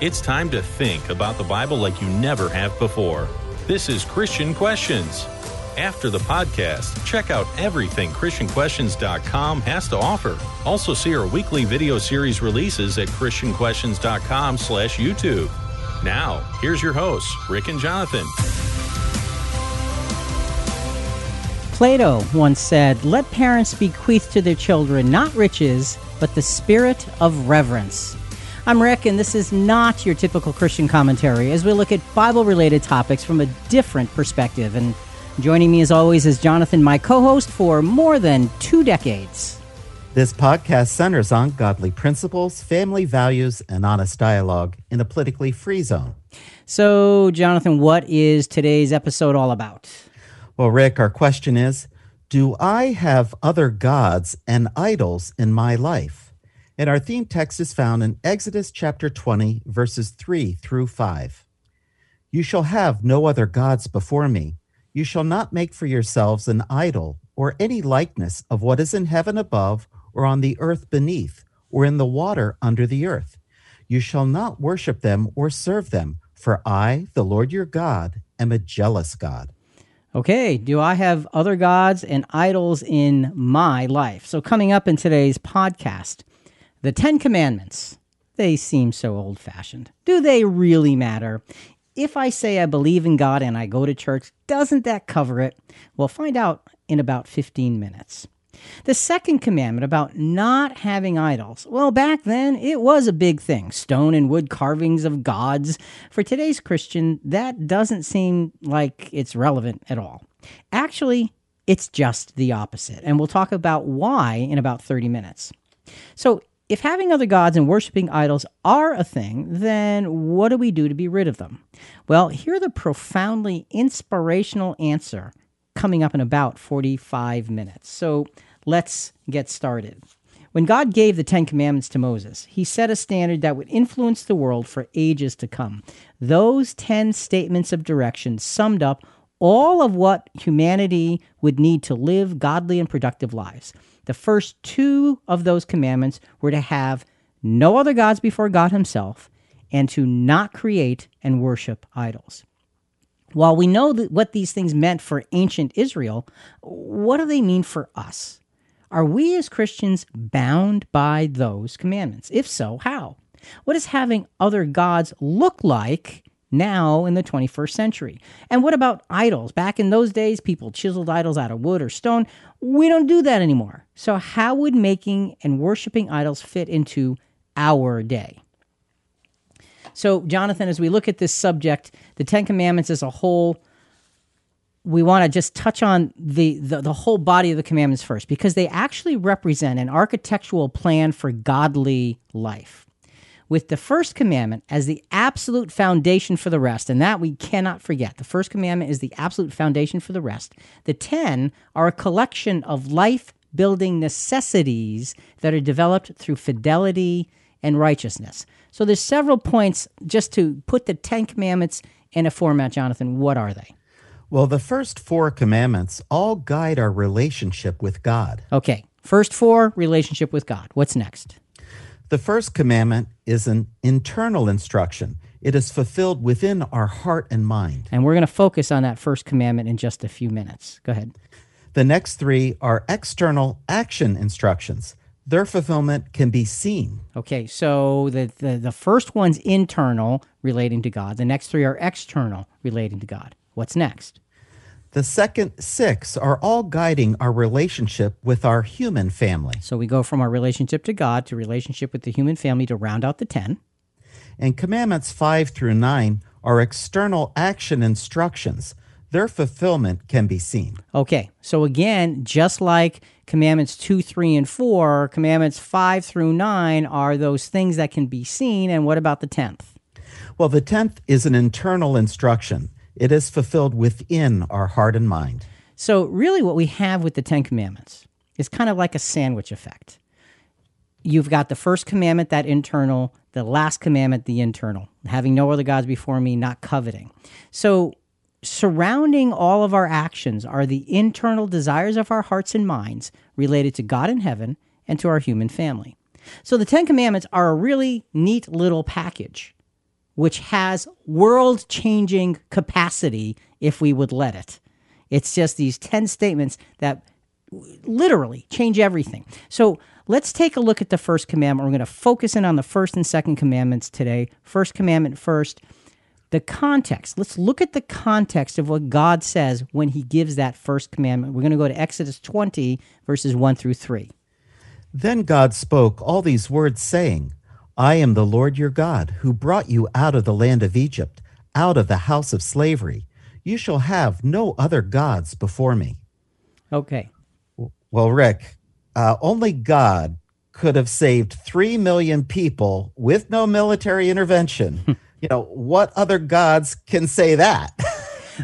It's time to think about the Bible like you never have before. This is Christian Questions. After the podcast, check out everything ChristianQuestions.com has to offer. Also see our weekly video series releases at ChristianQuestions.com slash YouTube. Now, here's your hosts, Rick and Jonathan. Plato once said, Let parents bequeath to their children not riches, but the spirit of reverence. I'm Rick, and this is not your typical Christian commentary as we look at Bible related topics from a different perspective. And joining me, as always, is Jonathan, my co host for more than two decades. This podcast centers on godly principles, family values, and honest dialogue in a politically free zone. So, Jonathan, what is today's episode all about? Well, Rick, our question is Do I have other gods and idols in my life? And our theme text is found in Exodus chapter 20, verses 3 through 5. You shall have no other gods before me. You shall not make for yourselves an idol or any likeness of what is in heaven above, or on the earth beneath, or in the water under the earth. You shall not worship them or serve them, for I, the Lord your God, am a jealous God. Okay, do I have other gods and idols in my life? So, coming up in today's podcast, the Ten Commandments. They seem so old fashioned. Do they really matter? If I say I believe in God and I go to church, doesn't that cover it? We'll find out in about 15 minutes. The second commandment about not having idols. Well, back then it was a big thing stone and wood carvings of gods. For today's Christian, that doesn't seem like it's relevant at all. Actually, it's just the opposite. And we'll talk about why in about 30 minutes. So, if having other gods and worshiping idols are a thing, then what do we do to be rid of them? Well, hear the profoundly inspirational answer coming up in about 45 minutes. So let's get started. When God gave the Ten Commandments to Moses, he set a standard that would influence the world for ages to come. Those 10 statements of direction summed up all of what humanity would need to live godly and productive lives. The first two of those commandments were to have no other gods before God Himself and to not create and worship idols. While we know what these things meant for ancient Israel, what do they mean for us? Are we as Christians bound by those commandments? If so, how? What does having other gods look like now in the 21st century? And what about idols? Back in those days, people chiseled idols out of wood or stone. We don't do that anymore. So, how would making and worshiping idols fit into our day? So, Jonathan, as we look at this subject, the Ten Commandments as a whole, we want to just touch on the, the, the whole body of the commandments first because they actually represent an architectural plan for godly life with the first commandment as the absolute foundation for the rest, and that we cannot forget. The first commandment is the absolute foundation for the rest. The 10 are a collection of life building necessities that are developed through fidelity and righteousness. So there's several points just to put the 10 commandments in a format, Jonathan. What are they? Well, the first four commandments all guide our relationship with God. Okay. First four, relationship with God. What's next? The first commandment is an internal instruction. It is fulfilled within our heart and mind. And we're going to focus on that first commandment in just a few minutes. Go ahead. The next three are external action instructions. Their fulfillment can be seen. Okay, so the, the, the first one's internal, relating to God. The next three are external, relating to God. What's next? The second six are all guiding our relationship with our human family. So we go from our relationship to God to relationship with the human family to round out the 10. And commandments 5 through 9 are external action instructions. Their fulfillment can be seen. Okay, so again, just like commandments 2, 3, and 4, commandments 5 through 9 are those things that can be seen. And what about the 10th? Well, the 10th is an internal instruction. It is fulfilled within our heart and mind. So, really, what we have with the Ten Commandments is kind of like a sandwich effect. You've got the first commandment, that internal, the last commandment, the internal, having no other gods before me, not coveting. So, surrounding all of our actions are the internal desires of our hearts and minds related to God in heaven and to our human family. So, the Ten Commandments are a really neat little package which has world changing capacity if we would let it. It's just these 10 statements that literally change everything. So let's take a look at the first commandment. We're going to focus in on the first and second commandments today. First commandment first. The context. Let's look at the context of what God says when he gives that first commandment. We're going to go to Exodus 20, verses 1 through 3. Then God spoke all these words, saying, I am the Lord your God, who brought you out of the land of Egypt, out of the house of slavery. You shall have no other gods before me. Okay. Well, Rick, uh, only God could have saved 3 million people with no military intervention. you know, what other gods can say that?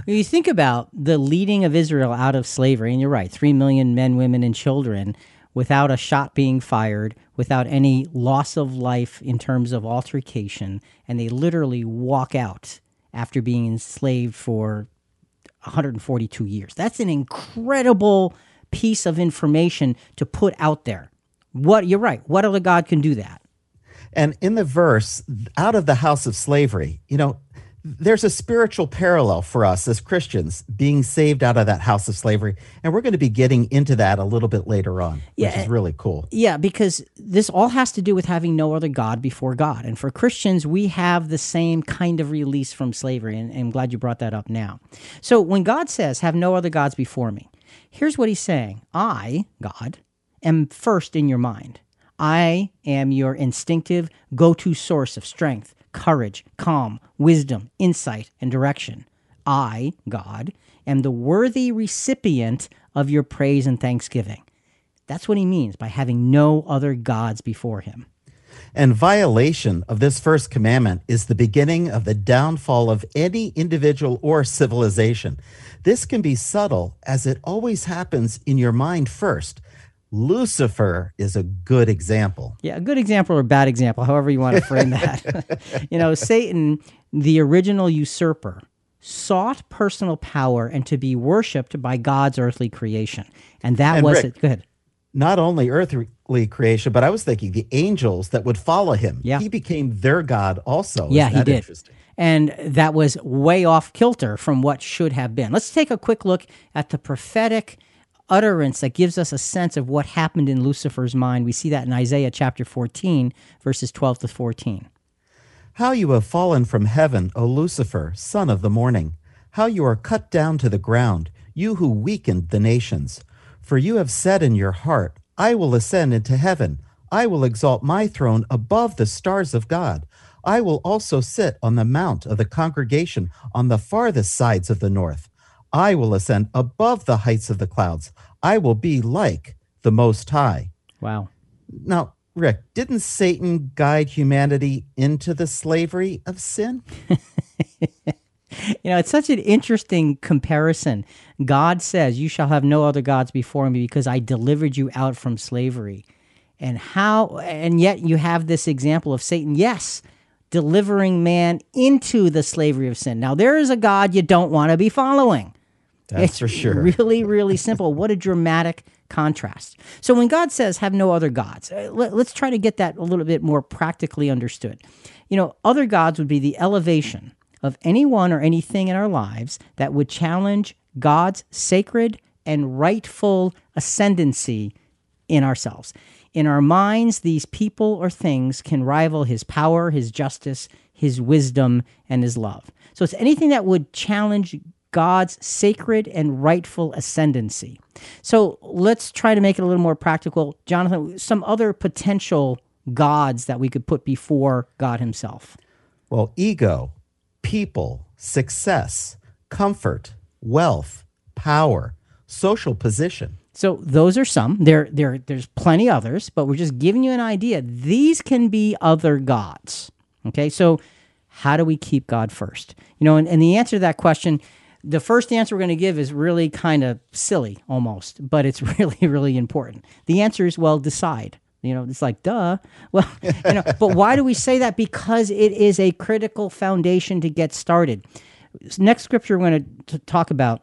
when you think about the leading of Israel out of slavery, and you're right, 3 million men, women, and children without a shot being fired, without any loss of life in terms of altercation, and they literally walk out after being enslaved for 142 years. That's an incredible piece of information to put out there. What you're right. What other God can do that? And in the verse, out of the house of slavery, you know, there's a spiritual parallel for us as Christians being saved out of that house of slavery. And we're going to be getting into that a little bit later on, Yeah, which is eh, really cool. Yeah, because this all has to do with having no other God before God. And for Christians, we have the same kind of release from slavery. And, and I'm glad you brought that up now. So when God says, have no other gods before me, here's what he's saying I, God, am first in your mind. I am your instinctive go to source of strength, courage, calm, wisdom, insight, and direction. I, God, am the worthy recipient of your praise and thanksgiving. That's what he means by having no other gods before him. And violation of this first commandment is the beginning of the downfall of any individual or civilization. This can be subtle as it always happens in your mind first. Lucifer is a good example. Yeah, a good example or a bad example, however you want to frame that. you know, Satan, the original usurper, sought personal power and to be worshipped by God's earthly creation. And that And was Rick- it. Go ahead. Not only earthly creation, but I was thinking the angels that would follow him. Yeah. He became their God also. Yeah, Isn't he that did. Interesting? And that was way off kilter from what should have been. Let's take a quick look at the prophetic utterance that gives us a sense of what happened in Lucifer's mind. We see that in Isaiah chapter 14, verses 12 to 14. How you have fallen from heaven, O Lucifer, son of the morning! How you are cut down to the ground, you who weakened the nations! For you have said in your heart, I will ascend into heaven. I will exalt my throne above the stars of God. I will also sit on the mount of the congregation on the farthest sides of the north. I will ascend above the heights of the clouds. I will be like the Most High. Wow. Now, Rick, didn't Satan guide humanity into the slavery of sin? You know, it's such an interesting comparison. God says, You shall have no other gods before me because I delivered you out from slavery. And how, and yet you have this example of Satan, yes, delivering man into the slavery of sin. Now, there is a God you don't want to be following. That's it's for sure. Really, really simple. What a dramatic contrast. So when God says, have no other gods, uh, let, us try to get that a little bit more practically understood. You know, other gods would be the elevation of anyone or anything in our lives that would challenge God's sacred and rightful ascendancy in ourselves. In our minds, these people or things can rival his power, his justice, his wisdom, and his love. So it's anything that would challenge God's sacred and rightful ascendancy. So let's try to make it a little more practical. Jonathan, some other potential gods that we could put before God himself. Well, ego, people, success, comfort, wealth, power, social position. So those are some. There, there, there's plenty others, but we're just giving you an idea. These can be other gods. Okay, so how do we keep God first? You know, and, and the answer to that question, the first answer we're going to give is really kind of silly almost, but it's really, really important. The answer is well, decide. You know, it's like duh. Well, you know, but why do we say that? Because it is a critical foundation to get started. Next scripture we're going to talk about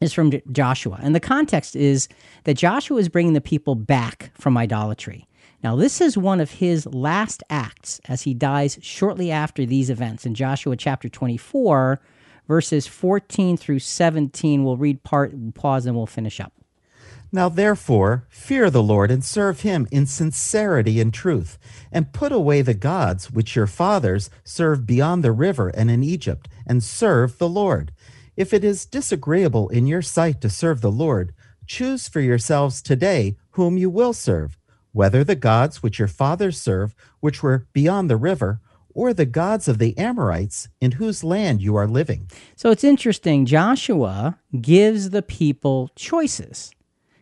is from Joshua. And the context is that Joshua is bringing the people back from idolatry. Now, this is one of his last acts as he dies shortly after these events. In Joshua chapter 24, verses 14 through 17, we'll read part, pause, and we'll finish up. Now therefore, fear the Lord and serve him in sincerity and truth, and put away the gods which your fathers served beyond the river and in Egypt, and serve the Lord. If it is disagreeable in your sight to serve the Lord, choose for yourselves today whom you will serve, whether the gods which your fathers served, which were beyond the river, or the gods of the Amorites in whose land you are living. So it's interesting. Joshua gives the people choices.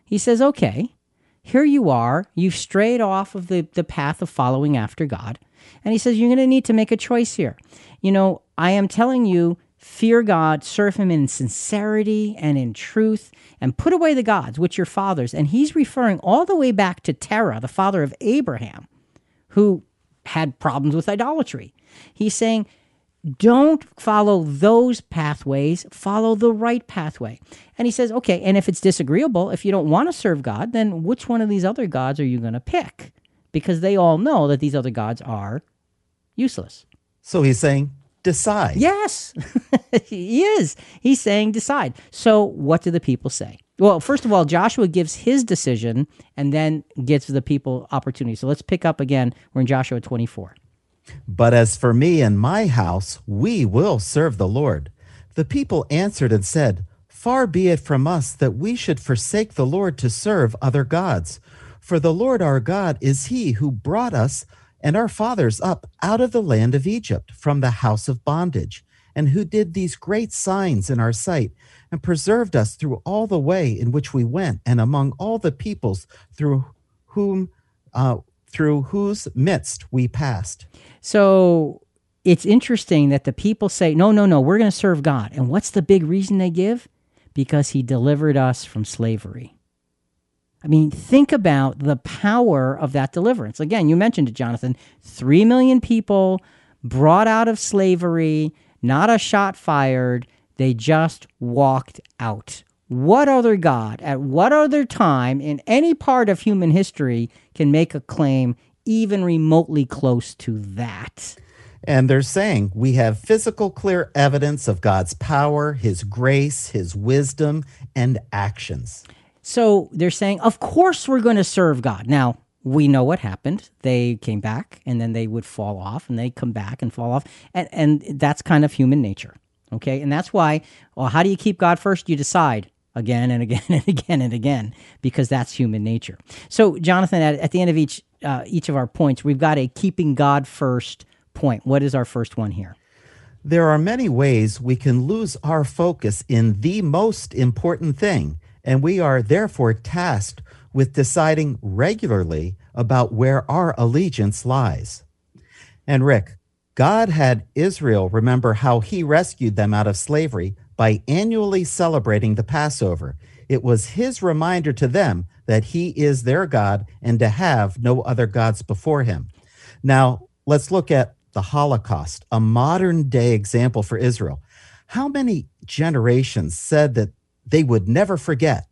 He says, okay, here you are. You've strayed off of the, the path of following after God. And he says, you're going to need to make a choice here. You know, I am telling you, fear God, serve him in sincerity and in truth, and put away the gods which your fathers. And he's referring all the way back to Terah, the father of Abraham, who had problems with idolatry. He's saying, don't follow those pathways, follow the right pathway. And he says, okay, and if it's disagreeable, if you don't want to serve God, then which one of these other gods are you going to pick? Because they all know that these other gods are useless. So he's saying, decide. Yes, he is. He's saying decide. So what do the people say? Well, first of all, Joshua gives his decision and then gives the people opportunity. So let's pick up again. We're in Joshua 24. But as for me and my house, we will serve the Lord. The people answered and said, Far be it from us that we should forsake the Lord to serve other gods. For the Lord our God is he who brought us and our fathers up out of the land of Egypt from the house of bondage, and who did these great signs in our sight, and preserved us through all the way in which we went, and among all the peoples through whom uh, through whose midst we passed. So it's interesting that the people say, no, no, no, we're going to serve God. And what's the big reason they give? Because he delivered us from slavery. I mean, think about the power of that deliverance. Again, you mentioned it, Jonathan. Three million people brought out of slavery, not a shot fired. They just walked out. What other God, at what other time in any part of human history, can make a claim even remotely close to that? And they're saying we have physical, clear evidence of God's power, His grace, His wisdom, and actions. So they're saying, of course we're going to serve God. Now, we know what happened. They came back and then they would fall off and they come back and fall off. And, and that's kind of human nature. Okay. And that's why, well, how do you keep God first? You decide again and again and again and again because that's human nature. So, Jonathan, at, at the end of each uh, each of our points, we've got a keeping God first point. What is our first one here? There are many ways we can lose our focus in the most important thing, and we are therefore tasked with deciding regularly about where our allegiance lies. And Rick, God had Israel remember how he rescued them out of slavery by annually celebrating the Passover. It was his reminder to them that he is their God and to have no other gods before him. Now, let's look at the Holocaust, a modern day example for Israel. How many generations said that they would never forget?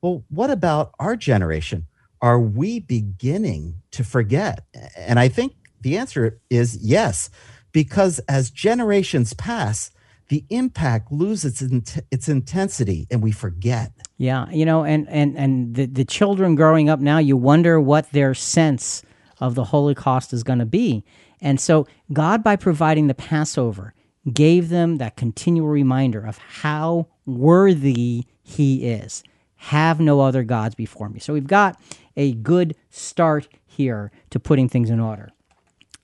Well, what about our generation? Are we beginning to forget? And I think the answer is yes, because as generations pass, the impact loses its, its intensity and we forget. Yeah, you know, and and and the the children growing up now, you wonder what their sense of the Holocaust is going to be. And so God by providing the Passover gave them that continual reminder of how worthy he is. Have no other gods before me. So we've got a good start here to putting things in order.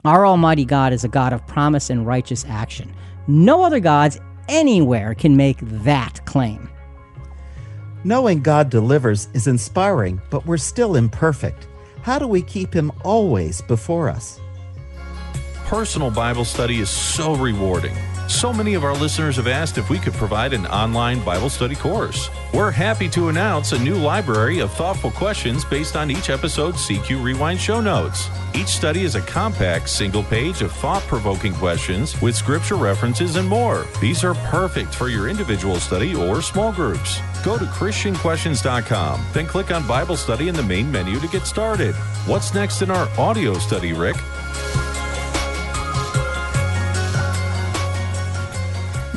Our Almighty God is a God of promise and righteous action. No other gods anywhere can make that claim. Knowing God delivers is inspiring, but we're still imperfect. How do we keep Him always before us? Personal Bible study is so rewarding. So many of our listeners have asked if we could provide an online Bible study course. We're happy to announce a new library of thoughtful questions based on each episode's CQ Rewind show notes. Each study is a compact single page of thought provoking questions with scripture references and more. These are perfect for your individual study or small groups. Go to ChristianQuestions.com, then click on Bible study in the main menu to get started. What's next in our audio study, Rick?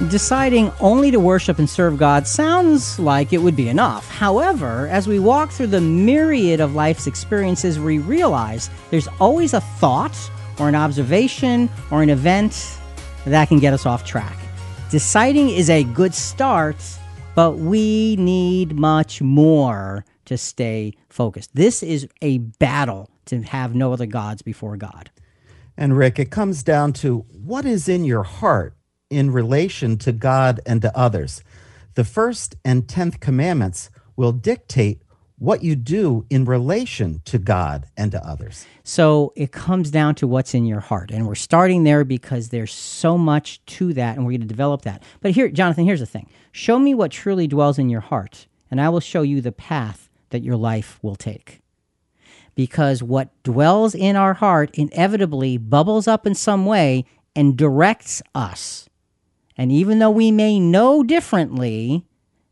Deciding only to worship and serve God sounds like it would be enough. However, as we walk through the myriad of life's experiences, we realize there's always a thought or an observation or an event that can get us off track. Deciding is a good start, but we need much more to stay focused. This is a battle to have no other gods before God. And Rick, it comes down to what is in your heart in relation to God and to others. The first and tenth commandments will dictate what you do in relation to God and to others. So it comes down to what's in your heart. And we're starting there because there's so much to that, and we're going to develop that. But here, Jonathan, here's the thing show me what truly dwells in your heart, and I will show you the path that your life will take. Because what dwells in our heart inevitably bubbles up in some way and directs us and even though we may know differently,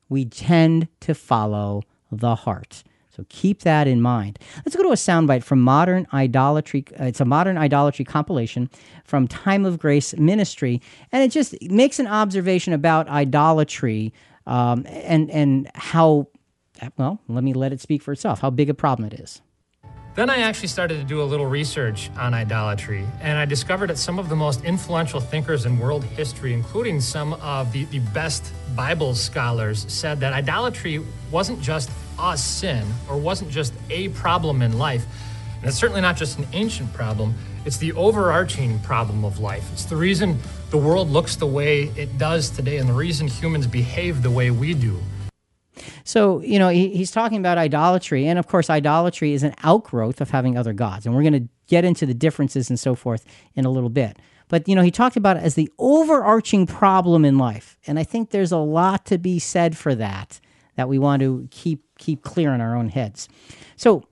we tend to follow the heart. So keep that in mind. Let's go to a soundbite from Modern Idolatry. Uh, it's a modern idolatry compilation from Time of Grace Ministry, and it just makes an observation about idolatry um, and and how. Well, let me let it speak for itself. How big a problem it is. Then I actually started to do a little research on idolatry, and I discovered that some of the most influential thinkers in world history, including some of the, the best Bible scholars, said that idolatry wasn't just a sin or wasn't just a problem in life. And it's certainly not just an ancient problem, it's the overarching problem of life. It's the reason the world looks the way it does today and the reason humans behave the way we do. So, you know, he, he's talking about idolatry. And of course, idolatry is an outgrowth of having other gods. And we're going to get into the differences and so forth in a little bit. But, you know, he talked about it as the overarching problem in life. And I think there's a lot to be said for that, that we want to keep, keep clear in our own heads. So,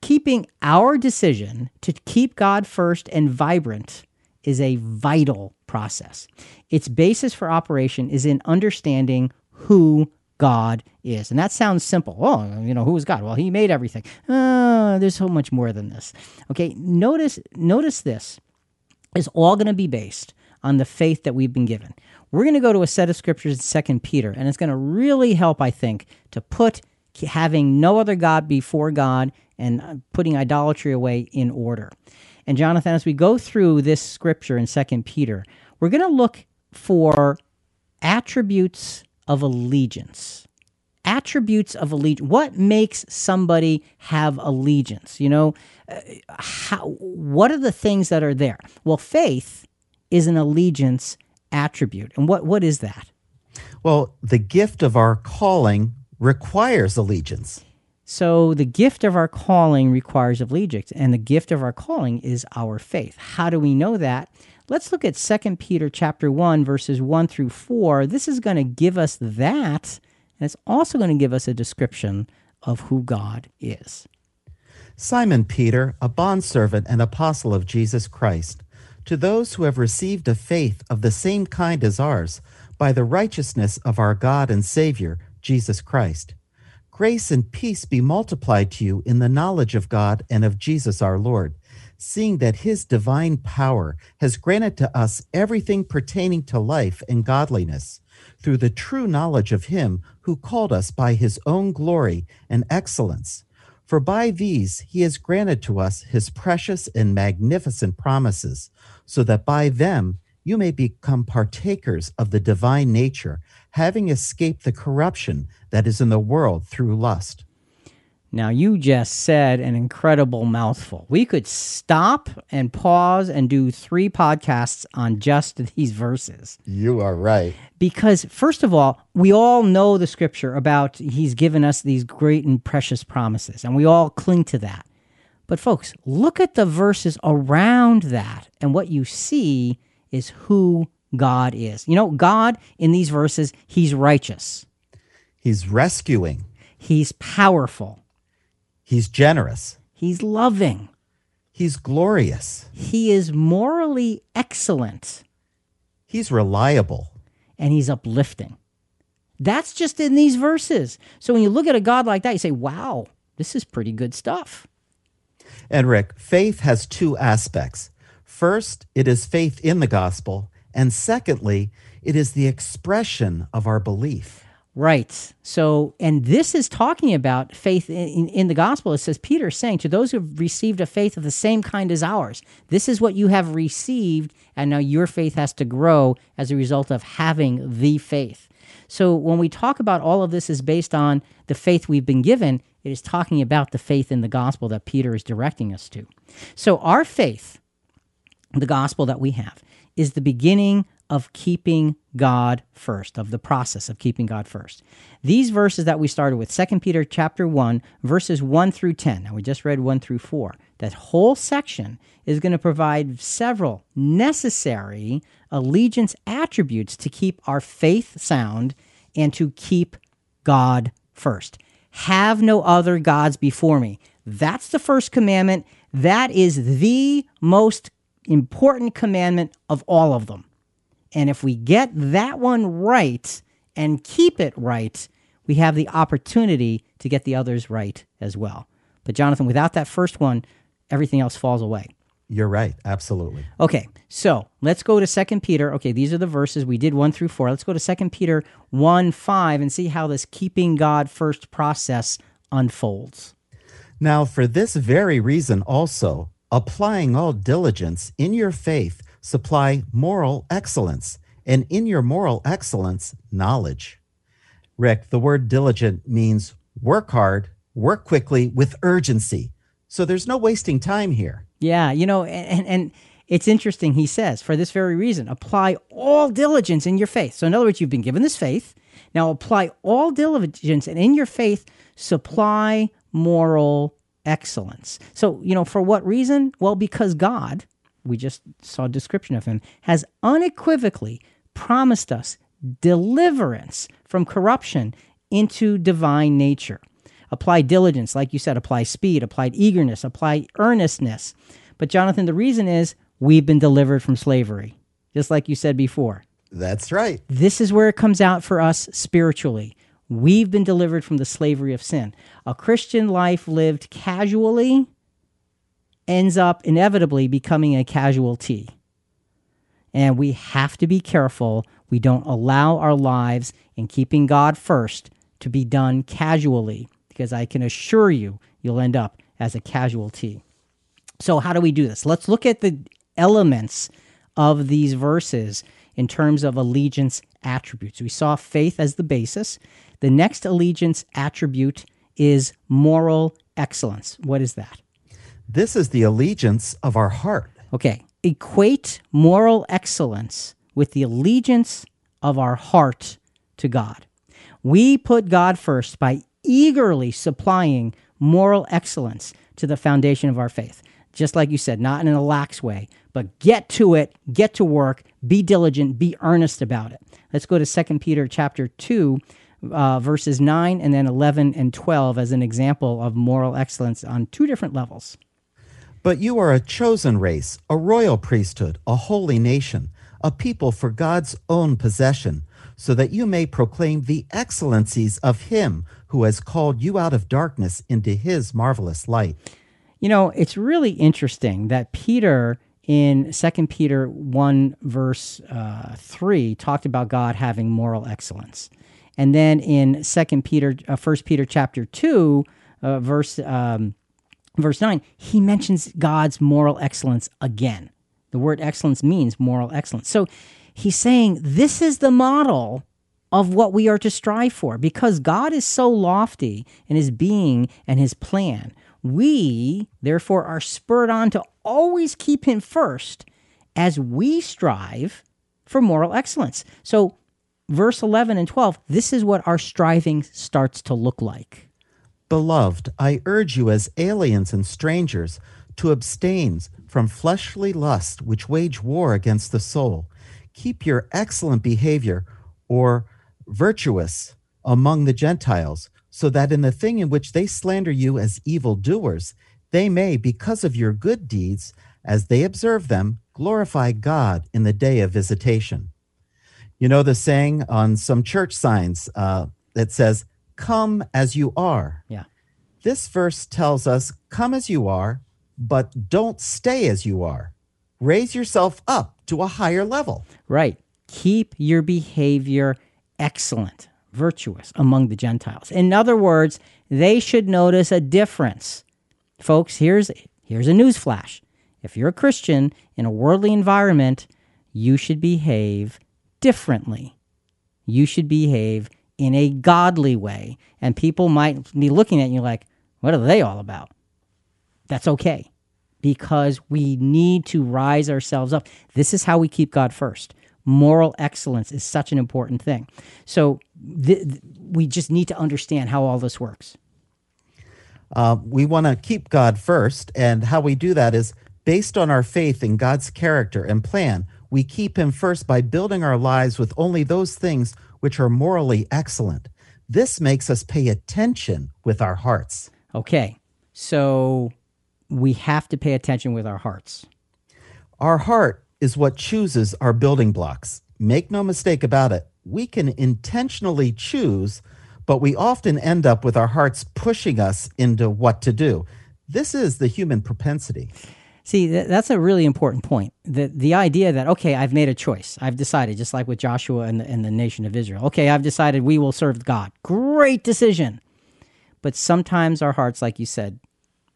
keeping our decision to keep God first and vibrant is a vital process. Its basis for operation is in understanding who God is. And that sounds simple. Oh, you know, who is God? Well, he made everything. Uh, there's so much more than this. Okay, notice notice this is all going to be based on the faith that we've been given. We're going to go to a set of scriptures in Second Peter, and it's going to really help, I think, to put having no other God before God and uh, putting idolatry away in order. And Jonathan, as we go through this scripture in Second Peter, we're going to look for attributes of allegiance. Attributes of allegiance. What makes somebody have allegiance? You know, uh, how, what are the things that are there? Well, faith is an allegiance attribute. And what, what is that? Well, the gift of our calling requires allegiance. So the gift of our calling requires allegiance, and the gift of our calling is our faith. How do we know that? Let's look at 2 Peter chapter 1 verses 1 through 4. This is going to give us that, and it's also going to give us a description of who God is. Simon Peter, a bondservant and apostle of Jesus Christ, to those who have received a faith of the same kind as ours, by the righteousness of our God and Savior, Jesus Christ. Grace and peace be multiplied to you in the knowledge of God and of Jesus our Lord seeing that his divine power has granted to us everything pertaining to life and godliness through the true knowledge of him who called us by his own glory and excellence. For by these he has granted to us his precious and magnificent promises, so that by them you may become partakers of the divine nature, having escaped the corruption that is in the world through lust. Now, you just said an incredible mouthful. We could stop and pause and do three podcasts on just these verses. You are right. Because, first of all, we all know the scripture about He's given us these great and precious promises, and we all cling to that. But, folks, look at the verses around that, and what you see is who God is. You know, God in these verses, he's righteous, He's rescuing. he's powerful, He's generous. he's loving, He's glorious. he is morally excellent, He's reliable. and he's uplifting. That's just in these verses. So when you look at a God like that, you say, wow, this is pretty good stuff. And Rick, faith has two aspects. First, it is faith in the gospel. And secondly, it is the expression of our belief. Right. So, and this is talking about faith in, in, the gospel. It says, Peter is saying, to those who have received a faith of the same kind as ours, this is what you have received, and now your faith has to grow as a result of having the faith. So, when we talk about all of this is based on the faith we've been given, it is talking about the faith in the gospel that Peter is directing us to. So, our faith, the gospel that we have, is the beginning of keeping God first, of the process of keeping God first. These verses that we started with, 2 Peter chapter 1, verses 1 through 10. Now we just read 1 through 4. That whole section is going to provide several necessary allegiance attributes to keep our faith sound and to keep God first. Have no other gods before me. That's the first commandment. That is the most important commandment of all of them. And if we get that one right and keep it right, we have the opportunity to get the others right as well. But, Jonathan, without that first one, everything else falls away. You're right. Absolutely. Okay, so let's go to Second Peter. Okay, these are the verses. We did 1 through 4. Let's go to Second Peter 1 5 and see how this keeping God first process unfolds. Now, for this very reason also, applying all diligence in your faith, supply moral excellence, and in your moral excellence, knowledge. Rick, the word diligent means work hard, work quickly, with urgency. So there's no wasting time here. Yeah, you know, and, and it's interesting. He says, for this very reason, apply all diligence in your faith. So, in other words, you've been given this faith. Now, apply all diligence, and in your faith, supply moral excellence. So, you know, for what reason? Well, because God, we just saw a description of him, has unequivocally promised us deliverance from corruption into divine nature. Apply diligence, like you said, apply speed, apply eagerness, apply earnestness. But, Jonathan, the reason is we've been delivered from slavery, just like you said before. That's right. This is where it comes out for us spiritually. We've been delivered from the slavery of sin. A Christian life lived casually ends up inevitably becoming a casualty. And we have to be careful we don't allow our lives in keeping God first to be done casually, because I can assure you, you'll end up as a casualty. So, how do we do this? Let's look at the elements of these verses in terms of allegiance attributes. We saw faith as the basis. The next allegiance attribute is moral excellence. What is that? This is the allegiance of our heart. Okay, equate moral excellence with the allegiance of our heart to God. We put God first by eagerly supplying moral excellence to the foundation of our faith. Just like you said, not in a lax way, but get to it, get to work, be diligent, be earnest about it. Let's go to 2 Peter chapter 2, uh, verses 9 and then 11 and 12 as an example of moral excellence on two different levels. But you are a chosen race, a royal priesthood, a holy nation, a people for God's own possession, so that you may proclaim the excellencies of Him who has called you out of darkness into His marvelous light. You know, it's really interesting that Peter in 2 Peter 1, verse uh, 3, talked about God having moral excellence. And then in 2 Peter, uh, 1 Peter chapter 2, uh, verse, um, verse 9, he mentions God's moral excellence again. The word excellence means moral excellence. So he's saying this is the model of what we are to strive for because God is so lofty in his being and his plan. We, therefore, are spurred on to always keep him first as we strive for moral excellence. So, verse 11 and 12, this is what our striving starts to look like. Beloved, I urge you as aliens and strangers to abstain from fleshly lust which wage war against the soul. keep your excellent behavior or virtuous among the Gentiles, so that in the thing in which they slander you as evildoers, they may, because of your good deeds, as they observe them, glorify God in the day of visitation. You know the saying on some church signs uh, that says, Come as you are. Yeah. This verse tells us, Come as you are, but don't stay as you are. Raise yourself up to a higher level. Right. Keep your behavior excellent, virtuous among the Gentiles. In other words, they should notice a difference. Folks, here's here's a news flash. If you're a Christian in a worldly environment, you should behave differently. You should behave in a godly way. And people might be looking at you like, what are they all about? That's okay because we need to rise ourselves up. This is how we keep God first. Moral excellence is such an important thing. So th- th- we just need to understand how all this works. Uh, we want to keep God first, and how we do that is based on our faith in God's character and plan. We keep Him first by building our lives with only those things which are morally excellent. This makes us pay attention with our hearts. Okay, so we have to pay attention with our hearts. Our heart is what chooses our building blocks. Make no mistake about it. We can intentionally choose, but we often end up with our hearts pushing us into what to do. This is the human propensity. See, th- that's a really important point. The, the idea that, okay, I've made a choice. I've decided, just like with Joshua and the, and the nation of Israel. Okay, I've decided we will serve God. Great decision. But sometimes our hearts, like you said,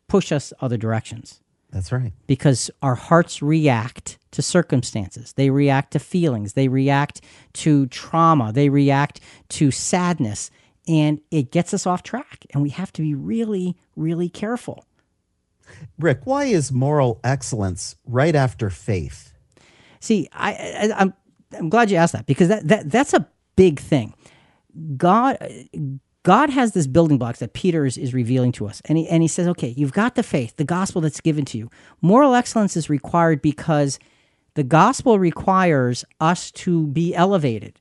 push us other directions That's right. because our hearts react to circumstances. They react to feelings. They react to trauma. They react to sadness. And it gets us off track. And we have to be really, really careful. Rick, why is moral excellence right after faith? See, I, I I'm I'm glad you asked that because that, that that's a big thing. God God has this building blocks that Peter is, is revealing to us. And he, and he says, okay, you've got the faith, the gospel that's given to you. Moral excellence is required because the gospel requires us to be elevated.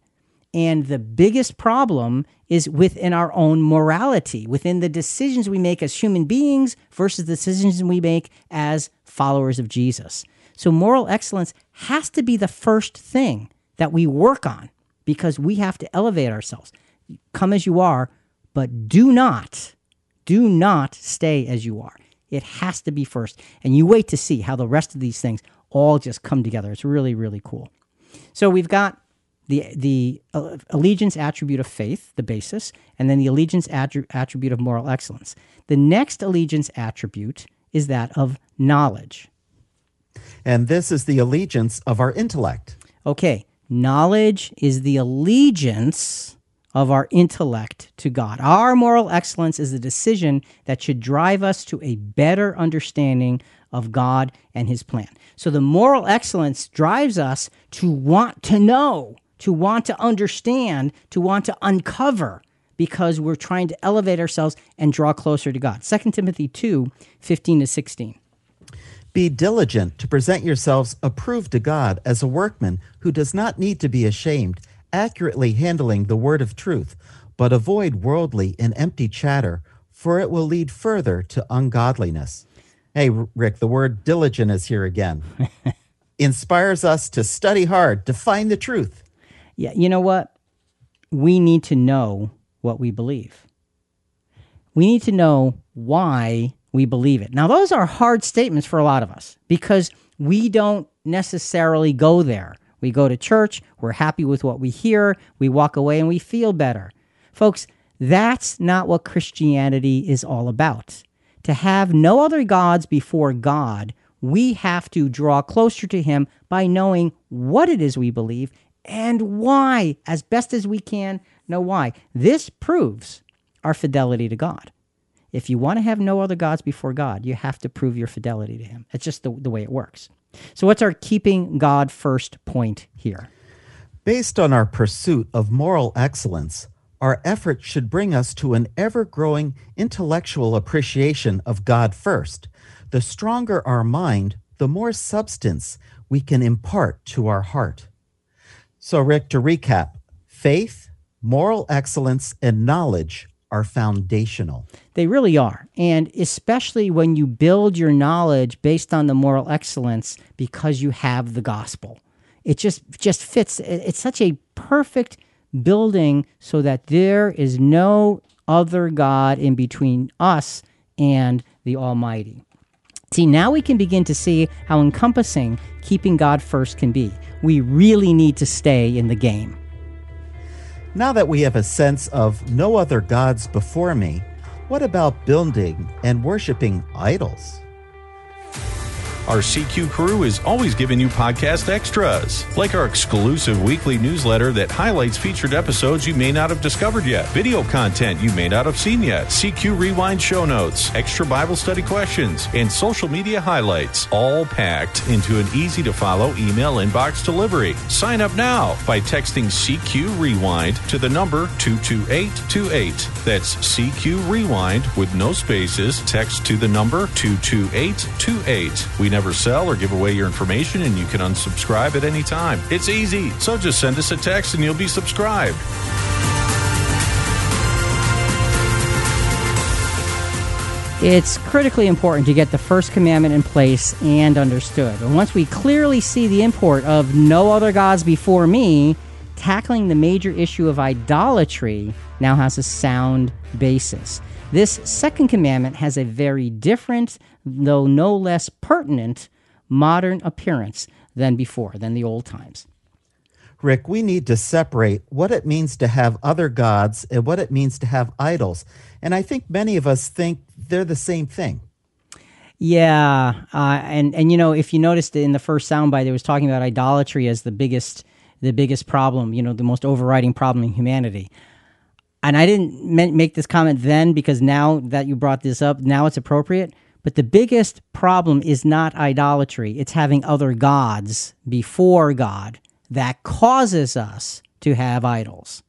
And the biggest problem is within our own morality, within the decisions we make as human beings versus the decisions we make as followers of Jesus. So, moral excellence has to be the first thing that we work on because we have to elevate ourselves. Come as you are, but do not, do not stay as you are. It has to be first. And you wait to see how the rest of these things all just come together. It's really, really cool. So, we've got the the uh, allegiance attribute of faith, the basis, and then the allegiance attri- attribute of moral excellence. The next allegiance attribute is that of knowledge. And this is the allegiance of our intellect. Okay, knowledge is the allegiance of our intellect to God. Our moral excellence is the decision that should drive us to a better understanding of God and his plan. So the moral excellence drives us to want to know to want to understand, to want to uncover, because we're trying to elevate ourselves and draw closer to God. 2 Timothy 2 15 to 16. Be diligent to present yourselves approved to God as a workman who does not need to be ashamed, accurately handling the word of truth, but avoid worldly and empty chatter, for it will lead further to ungodliness. Hey, Rick, the word diligent is here again. Inspires us to study hard, to find the truth. Yeah, you know what? We need to know what we believe. We need to know why we believe it. Now, those are hard statements for a lot of us because we don't necessarily go there. We go to church, we're happy with what we hear, we walk away and we feel better. Folks, that's not what Christianity is all about. To have no other gods before God, we have to draw closer to Him by knowing what it is we believe and why, as best as we can know why. This proves our fidelity to God. If you want to have no other gods before God, you have to prove your fidelity to Him. It's just the, the way it works. So, what's our keeping God first point here? Based on our pursuit of moral excellence, our effort should bring us to an ever growing intellectual appreciation of God first. The stronger our mind, the more substance we can impart to our heart. So, Rick, to recap faith, moral excellence, and knowledge are foundational. They really are. And especially when you build your knowledge based on the moral excellence because you have the gospel. It just just fits. It's such a perfect building so that there is no other God in between us and the Almighty. See, now we can begin to see how encompassing keeping God first can be. We really need to stay in the game. Now that we have a sense of no other gods before me, what about building and worshiping idols? Our CQ crew is always giving you podcast extras, like our exclusive weekly newsletter that highlights featured episodes you may not have discovered yet, video content you may not have seen yet, CQ Rewind show notes, extra Bible study questions, and social media highlights, all packed into an easy to follow email inbox delivery. Sign up now by texting CQ Rewind to the number 22828. That's CQ Rewind with no spaces. Text to the number 22828. We never sell or give away your information, and you can unsubscribe at any time. It's easy. So just send us a text and you'll be subscribed. It's critically important to get the first commandment in place and understood. And once we clearly see the import of no other gods before me, tackling the major issue of idolatry now has a sound basis. This second commandment has a very different, though no less pertinent, modern appearance than before, than the old times. Rick, we need to separate what it means to have other gods and what it means to have idols. And I think many of us think they're the same thing. Yeah, uh, and and you know, if you noticed in the first soundbite, it was talking about idolatry as the biggest the biggest problem. You know, the most overriding problem in humanity. And I didn't make this comment then because now that you brought this up, now it's appropriate. But the biggest problem is not idolatry; it's having other gods before God that causes us to have idols.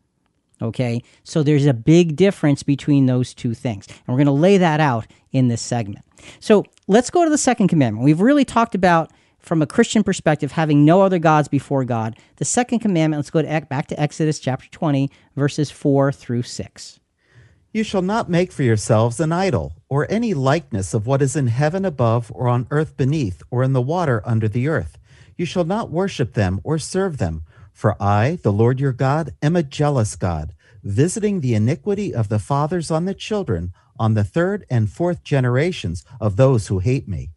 Okay, so there's a big difference between those two things. And we're going to lay that out in this segment. So let's go to the second commandment. We've really talked about, from a Christian perspective, having no other gods before God. The second commandment, let's go to, back to Exodus chapter 20, verses 4 through 6. You shall not make for yourselves an idol, or any likeness of what is in heaven above, or on earth beneath, or in the water under the earth. You shall not worship them or serve them. For I, the Lord your God, am a jealous God, visiting the iniquity of the fathers on the children, on the third and fourth generations of those who hate me,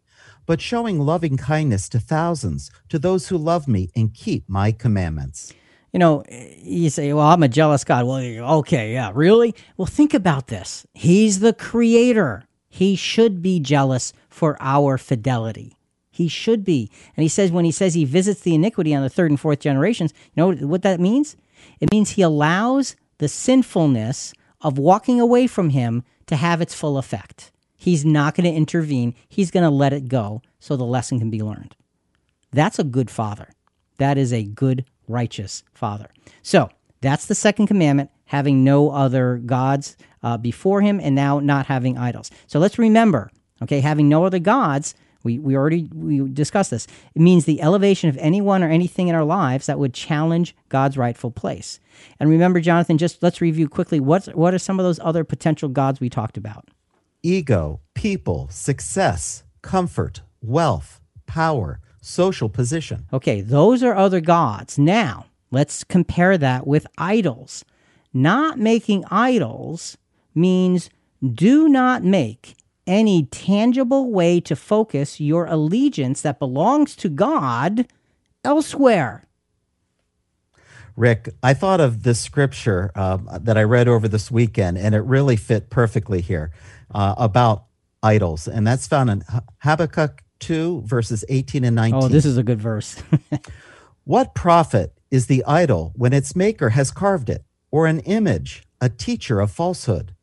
but showing loving kindness to thousands, to those who love me and keep my commandments. You know, you say, well, I'm a jealous God. Well, okay, yeah, really? Well, think about this. He's the creator. He should be jealous for our fidelity. He should be. And he says, when he says he visits the iniquity on the third and fourth generations, you know what that means? It means he allows the sinfulness of walking away from him to have its full effect. He's not going to intervene, he's going to let it go so the lesson can be learned. That's a good father. That is a good, righteous father. So that's the second commandment having no other gods uh, before him and now not having idols. So let's remember, okay, having no other gods we, we already we discussed this. It means the elevation of anyone or anything in our lives that would challenge God's rightful place. And remember, Jonathan, just let's review quickly what what are some of those other potential gods we talked about? Ego, people, success, comfort, wealth, power, social position. Okay, those are other gods. Now, let's compare that with idols. Not making idols means do not make any tangible way to focus your allegiance that belongs to God elsewhere. Rick, I thought of this scripture uh, that I read over this weekend, and it really fit perfectly here uh, about idols. And that's found in Habakkuk 2, verses 18 and 19. Oh, this is a good verse. what profit is the idol when its maker has carved it, or an image, a teacher of falsehood?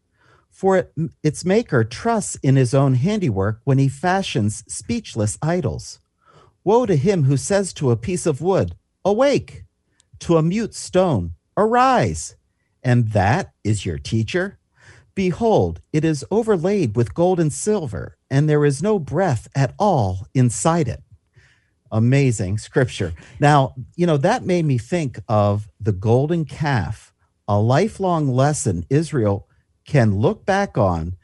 For it, its maker trusts in his own handiwork when he fashions speechless idols. Woe to him who says to a piece of wood, Awake! To a mute stone, Arise! And that is your teacher? Behold, it is overlaid with gold and silver, and there is no breath at all inside it. Amazing scripture. Now, you know, that made me think of the golden calf, a lifelong lesson Israel can look back on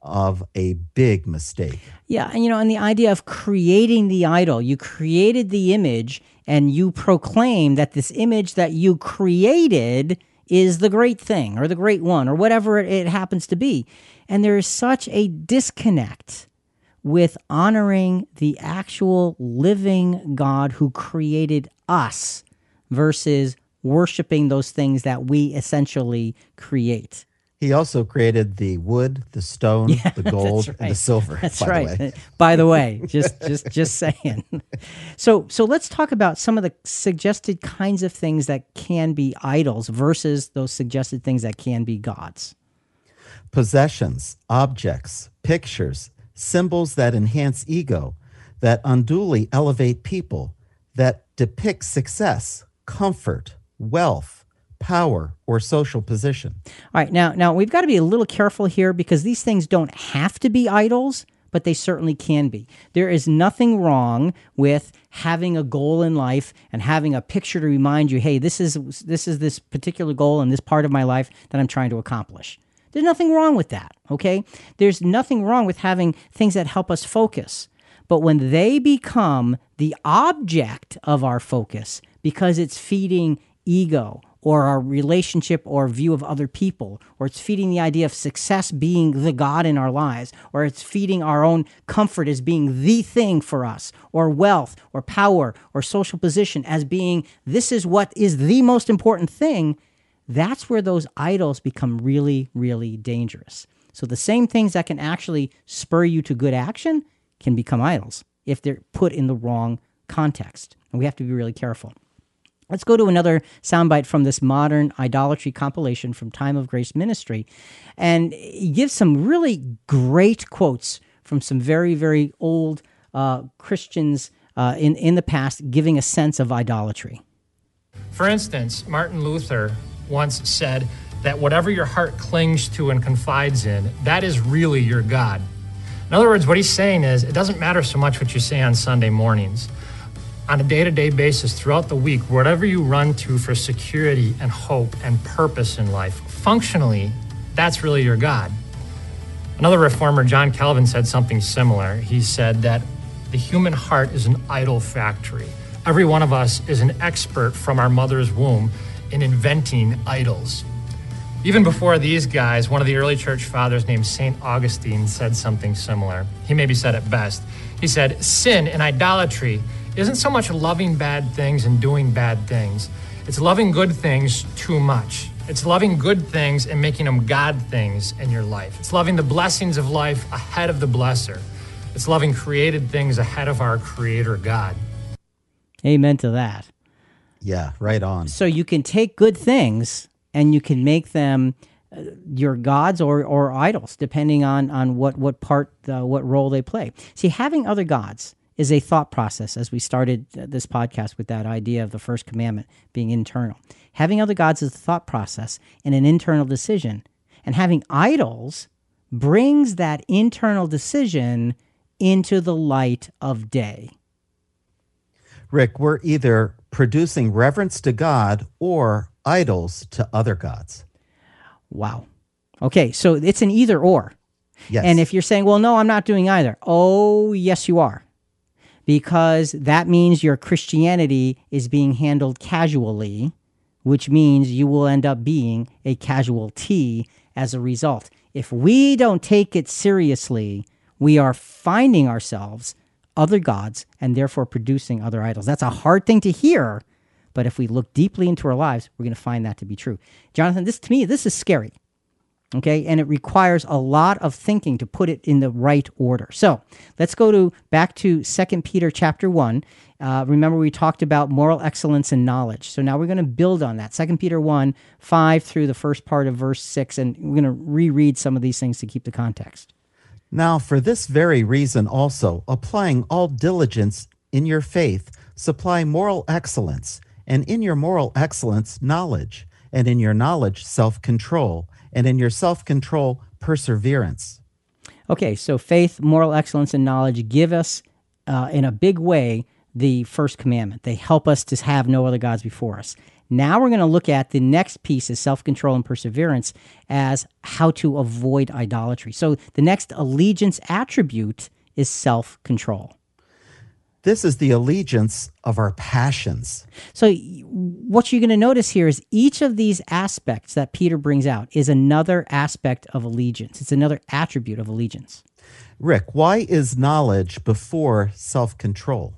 of a big mistake. Yeah, and you know, and the idea of creating the idol, you created the image and you proclaim that this image that you created is the great thing or the great one or whatever it happens to be. And there is such a disconnect with honoring the actual living God who created us versus worshiping those things that we essentially create. He also created the wood, the stone, yeah, the gold, right. and the silver. That's by right. The way. by the way, just just just saying. So so let's talk about some of the suggested kinds of things that can be idols versus those suggested things that can be gods. Possessions, objects, pictures, symbols that enhance ego, that unduly elevate people, that depict success, comfort, wealth, power, or social position. All right, now now we've got to be a little careful here because these things don't have to be idols, but they certainly can be. There is nothing wrong with having a goal in life and having a picture to remind you, hey, this is this is this particular goal in this part of my life that I'm trying to accomplish. There's nothing wrong with that, okay? There's nothing wrong with having things that help us focus. But when they become the object of our focus because it's feeding ego or our relationship or view of other people, or it's feeding the idea of success being the God in our lives, or it's feeding our own comfort as being the thing for us, or wealth, or power, or social position as being this is what is the most important thing, that's where those idols become really, really dangerous. So the same things that can actually spur you to good action can become idols if they're put in the wrong context. And we have to be really careful. Let's go to another soundbite from this modern idolatry compilation from Time of Grace Ministry. And he gives some really great quotes from some very, very old uh, Christians uh, in, in the past giving a sense of idolatry. For instance, Martin Luther once said that whatever your heart clings to and confides in, that is really your God. In other words, what he's saying is it doesn't matter so much what you say on Sunday mornings on a day to day basis throughout the week, whatever you run to for security and hope and purpose in life, functionally, that's really your God. Another reformer, John Calvin, said something similar. He said that the human heart is an idol factory. Every one of us is an expert from our mother's womb in inventing idols. Even before these guys, one of the early church fathers named St. Augustine said something similar. He maybe said it best. He said, Sin and idolatry isn't so much loving bad things and doing bad things, it's loving good things too much. It's loving good things and making them God things in your life. It's loving the blessings of life ahead of the blesser. It's loving created things ahead of our Creator God. Amen to that. Yeah, right on. So you can take good things and you can make them uh, your gods or, or idols, depending on, on what, what part, uh, what role they play. See, having other gods is a thought process, as we started uh, this podcast with that idea of the first commandment being internal. Having other gods is a thought process and an internal decision. And having idols brings that internal decision into the light of day. Rick, we're either producing reverence to God or idols to other gods. Wow. Okay, so it's an either or. Yes. And if you're saying, well, no, I'm not doing either. Oh, yes, you are because that means your Christianity is being handled casually, which means you will end up being a casualty as a result. If we don't take it seriously, we are finding ourselves other gods and therefore producing other idols. That's a hard thing to hear, but if we look deeply into our lives, we're going to find that to be true. Jonathan, this to me, this is scary okay? And it requires a lot of thinking to put it in the right order. So let's go to back to Second peter chapter 1 uh, remember we talked about moral excellence and knowledge. So now we're going to build on that. Second peter 1 5 through the first part of verse 6 and we're going to reread some of these things to keep the context. Now for this very reason also applying all diligence in your faith supply moral excellence and in your moral excellence knowledge and in your knowledge self-control and in your self control, perseverance. Okay, so faith, moral excellence, and knowledge give us, uh, in a big way, the first commandment. They help us to have no other gods before us. Now we're going to look at the next piece is self control and perseverance as how to avoid idolatry. So the next allegiance attribute is self control. This is the allegiance of our passions. So, what you're going to notice here is each of these aspects that Peter brings out is another aspect of allegiance. It's another attribute of allegiance. Rick, why is knowledge before self control?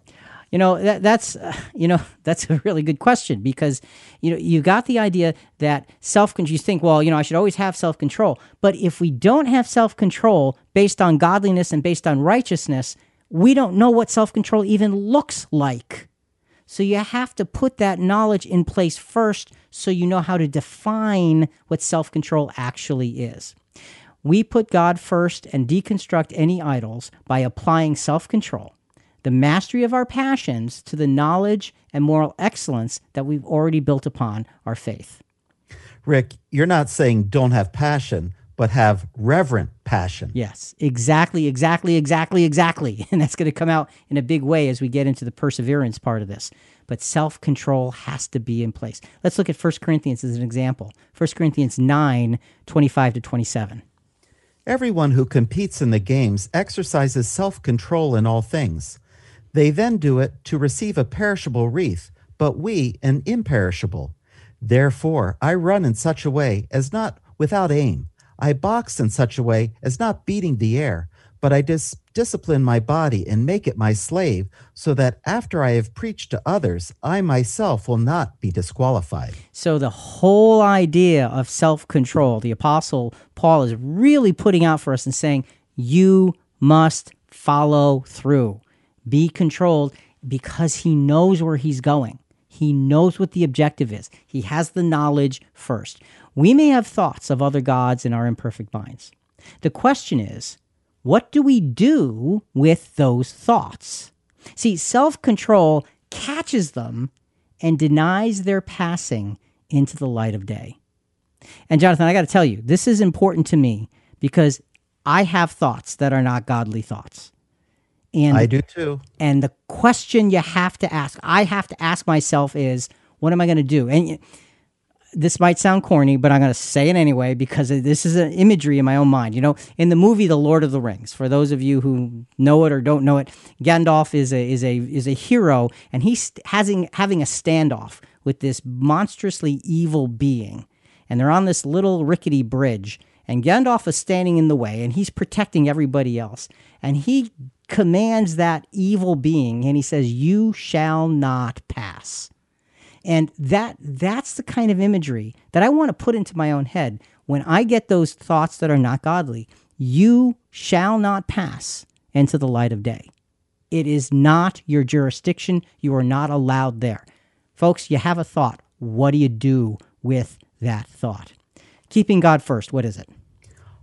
You know that that's uh, you know that's a really good question because you know you got the idea that self control. You think, well, you know, I should always have self control. But if we don't have self control based on godliness and based on righteousness, we don't know what self control even looks like. So you have to put that knowledge in place first so you know how to define what self control actually is. We put God first and deconstruct any idols by applying self control, the mastery of our passions, to the knowledge and moral excellence that we've already built upon our faith. Rick, you're not saying don't have passion, but have reverent passion. Yes, exactly, exactly, exactly, exactly. And that's going to come out in a big way as we get into the perseverance part of this. But self control has to be in place. Let's look at 1 Corinthians as an example 1 Corinthians 9 25 to 27. Everyone who competes in the games exercises self control in all things. They then do it to receive a perishable wreath, but we an imperishable. Therefore, I run in such a way as not without aim. I box in such a way as not beating the air, but I dis- discipline my body and make it my slave, so that after I have preached to others, I myself will not be disqualified. So, the whole idea of self control, the Apostle Paul is really putting out for us and saying, you must follow through, be controlled, because he knows where he's going. He knows what the objective is. He has the knowledge first. We may have thoughts of other gods in our imperfect minds. The question is, what do we do with those thoughts? See, self control catches them and denies their passing into the light of day. And Jonathan, I got to tell you, this is important to me because I have thoughts that are not godly thoughts. And I do too. And the question you have to ask, I have to ask myself is, what am I going to do? And this might sound corny, but I'm going to say it anyway because this is an imagery in my own mind. You know, in the movie The Lord of the Rings, for those of you who know it or don't know it, Gandalf is a is a is a hero, and he's having having a standoff with this monstrously evil being, and they're on this little rickety bridge, and Gandalf is standing in the way, and he's protecting everybody else, and he commands that evil being, and he says, "You shall not pass." And that that's the kind of imagery that I want to put into my own head when I get those thoughts that are not godly. You shall not pass into the light of day. It is not your jurisdiction. You are not allowed there. Folks, you have a thought. What do you do with that thought? Keeping God first, what is it?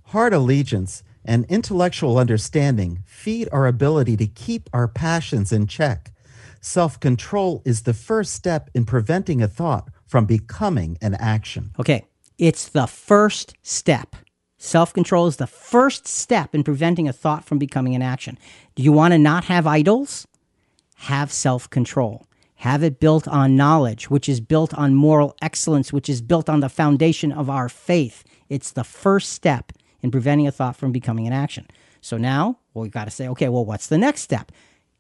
Heart allegiance and intellectual understanding feed our ability to keep our passions in check. Self control is the first step in preventing a thought from becoming an action. Okay, it's the first step. Self control is the first step in preventing a thought from becoming an action. Do you want to not have idols? Have self control. Have it built on knowledge, which is built on moral excellence, which is built on the foundation of our faith. It's the first step in preventing a thought from becoming an action. So now, well, we've got to say, okay, well, what's the next step?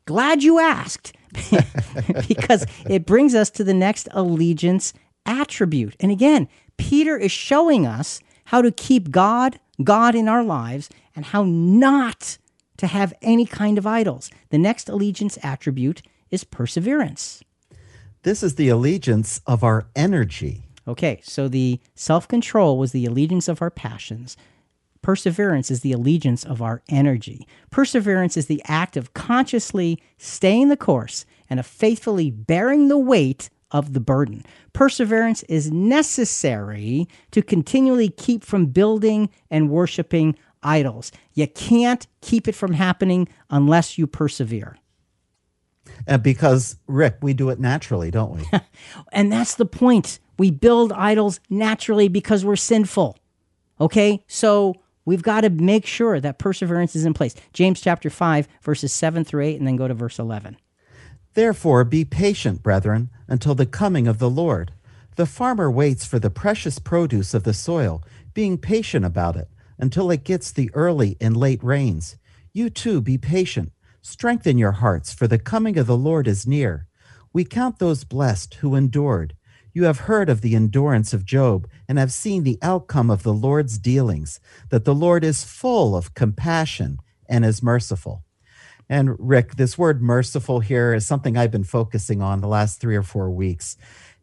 Glad you asked because it brings us to the next allegiance attribute. And again, Peter is showing us how to keep God, God in our lives, and how not to have any kind of idols. The next allegiance attribute is perseverance. This is the allegiance of our energy. Okay, so the self control was the allegiance of our passions. Perseverance is the allegiance of our energy. Perseverance is the act of consciously staying the course and of faithfully bearing the weight of the burden. Perseverance is necessary to continually keep from building and worshiping idols. You can't keep it from happening unless you persevere. And because, Rick, we do it naturally, don't we? and that's the point. We build idols naturally because we're sinful. Okay? So We've got to make sure that perseverance is in place. James chapter 5, verses 7 through 8, and then go to verse 11. Therefore, be patient, brethren, until the coming of the Lord. The farmer waits for the precious produce of the soil, being patient about it, until it gets the early and late rains. You too be patient. Strengthen your hearts, for the coming of the Lord is near. We count those blessed who endured. You have heard of the endurance of Job and have seen the outcome of the Lord's dealings, that the Lord is full of compassion and is merciful. And Rick, this word merciful here is something I've been focusing on the last three or four weeks.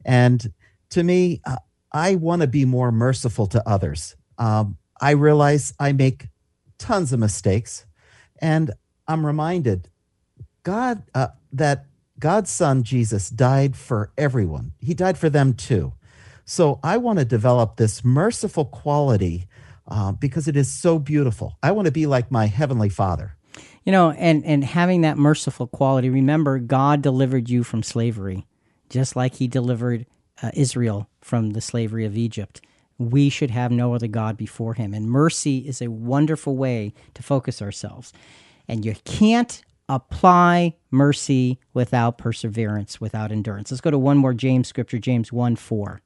And to me, uh, I want to be more merciful to others. Um, I realize I make tons of mistakes, and I'm reminded God uh, that God's son Jesus died for everyone. He died for them too. So I want to develop this merciful quality uh, because it is so beautiful. I want to be like my heavenly Father. You know, and and having that merciful quality. Remember, God delivered you from slavery, just like He delivered uh, Israel from the slavery of Egypt. We should have no other God before Him, and mercy is a wonderful way to focus ourselves. And you can't apply mercy without perseverance, without endurance. Let's go to one more James scripture, James 1 4.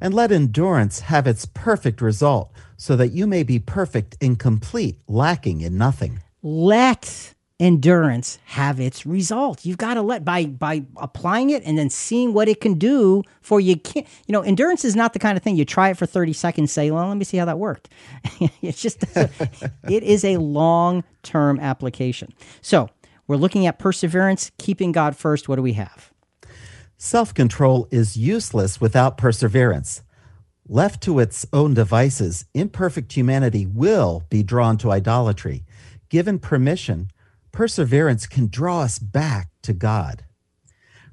And let endurance have its perfect result, so that you may be perfect and complete, lacking in nothing let endurance have its result. You've got to let by by applying it and then seeing what it can do for you. Can't you know? Endurance is not the kind of thing you try it for thirty seconds. Say, well, let me see how that worked. it's just it is a long term application. So we're looking at perseverance, keeping God first. What do we have? Self control is useless without perseverance. Left to its own devices, imperfect humanity will be drawn to idolatry given permission, perseverance can draw us back to God.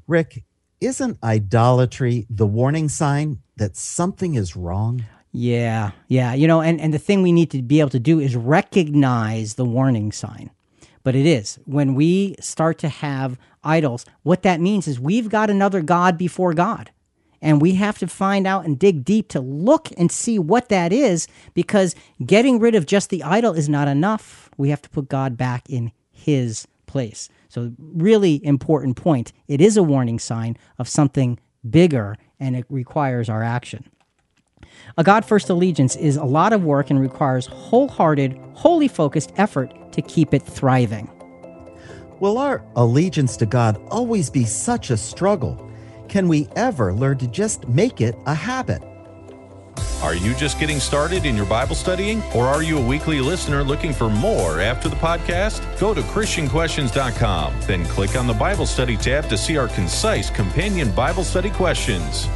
Rick, isn't idolatry the warning sign that something is wrong? Yeah, yeah. You know, and, and the thing we need to be able to do is recognize the warning sign. But it is when we start to have idols, what that means is we've got another God before God. And we have to find out and dig deep to look and see what that is because getting rid of just the idol is not enough. We have to put God back in his place. So, really important point. It is a warning sign of something bigger and it requires our action. A God first allegiance is a lot of work and requires wholehearted, wholly focused effort to keep it thriving. Will our allegiance to God always be such a struggle? Can we ever learn to just make it a habit? Are you just getting started in your Bible studying? Or are you a weekly listener looking for more after the podcast? Go to ChristianQuestions.com, then click on the Bible Study tab to see our concise companion Bible study questions.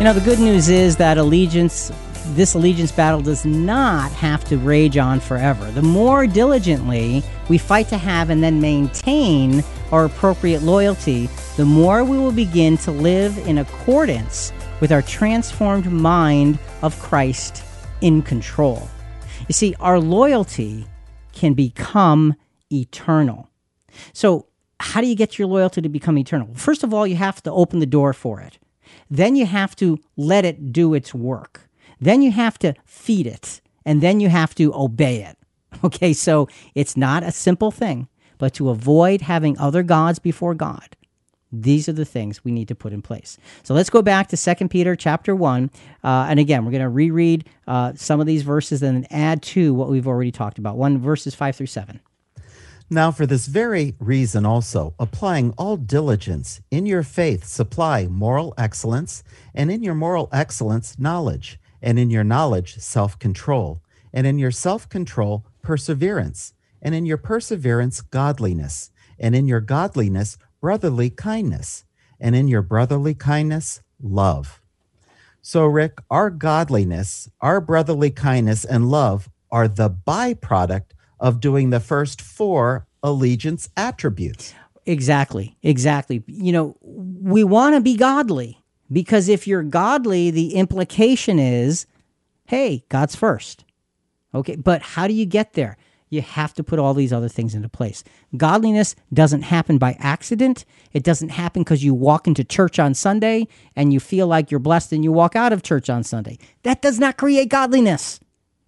You know, the good news is that allegiance this allegiance battle does not have to rage on forever. The more diligently we fight to have and then maintain our appropriate loyalty, the more we will begin to live in accordance with our transformed mind of Christ in control. You see, our loyalty can become eternal. So, how do you get your loyalty to become eternal? First of all, you have to open the door for it. Then you have to let it do its work. Then you have to feed it, and then you have to obey it. Okay, so it's not a simple thing, but to avoid having other gods before God. These are the things we need to put in place. So let's go back to 2 Peter chapter 1. Uh, and again, we're going to reread uh, some of these verses and then add to what we've already talked about. 1 verses 5 through 7. Now, for this very reason also, applying all diligence, in your faith supply moral excellence, and in your moral excellence, knowledge and in your knowledge, self control, and in your self control, perseverance, and in your perseverance, godliness, and in your godliness, brotherly kindness, and in your brotherly kindness, love. So, Rick, our godliness, our brotherly kindness, and love are the byproduct of doing the first four allegiance attributes. Exactly. Exactly. You know, we want to be godly. Because if you're godly, the implication is, hey, God's first. Okay, but how do you get there? You have to put all these other things into place. Godliness doesn't happen by accident. It doesn't happen because you walk into church on Sunday and you feel like you're blessed and you walk out of church on Sunday. That does not create godliness.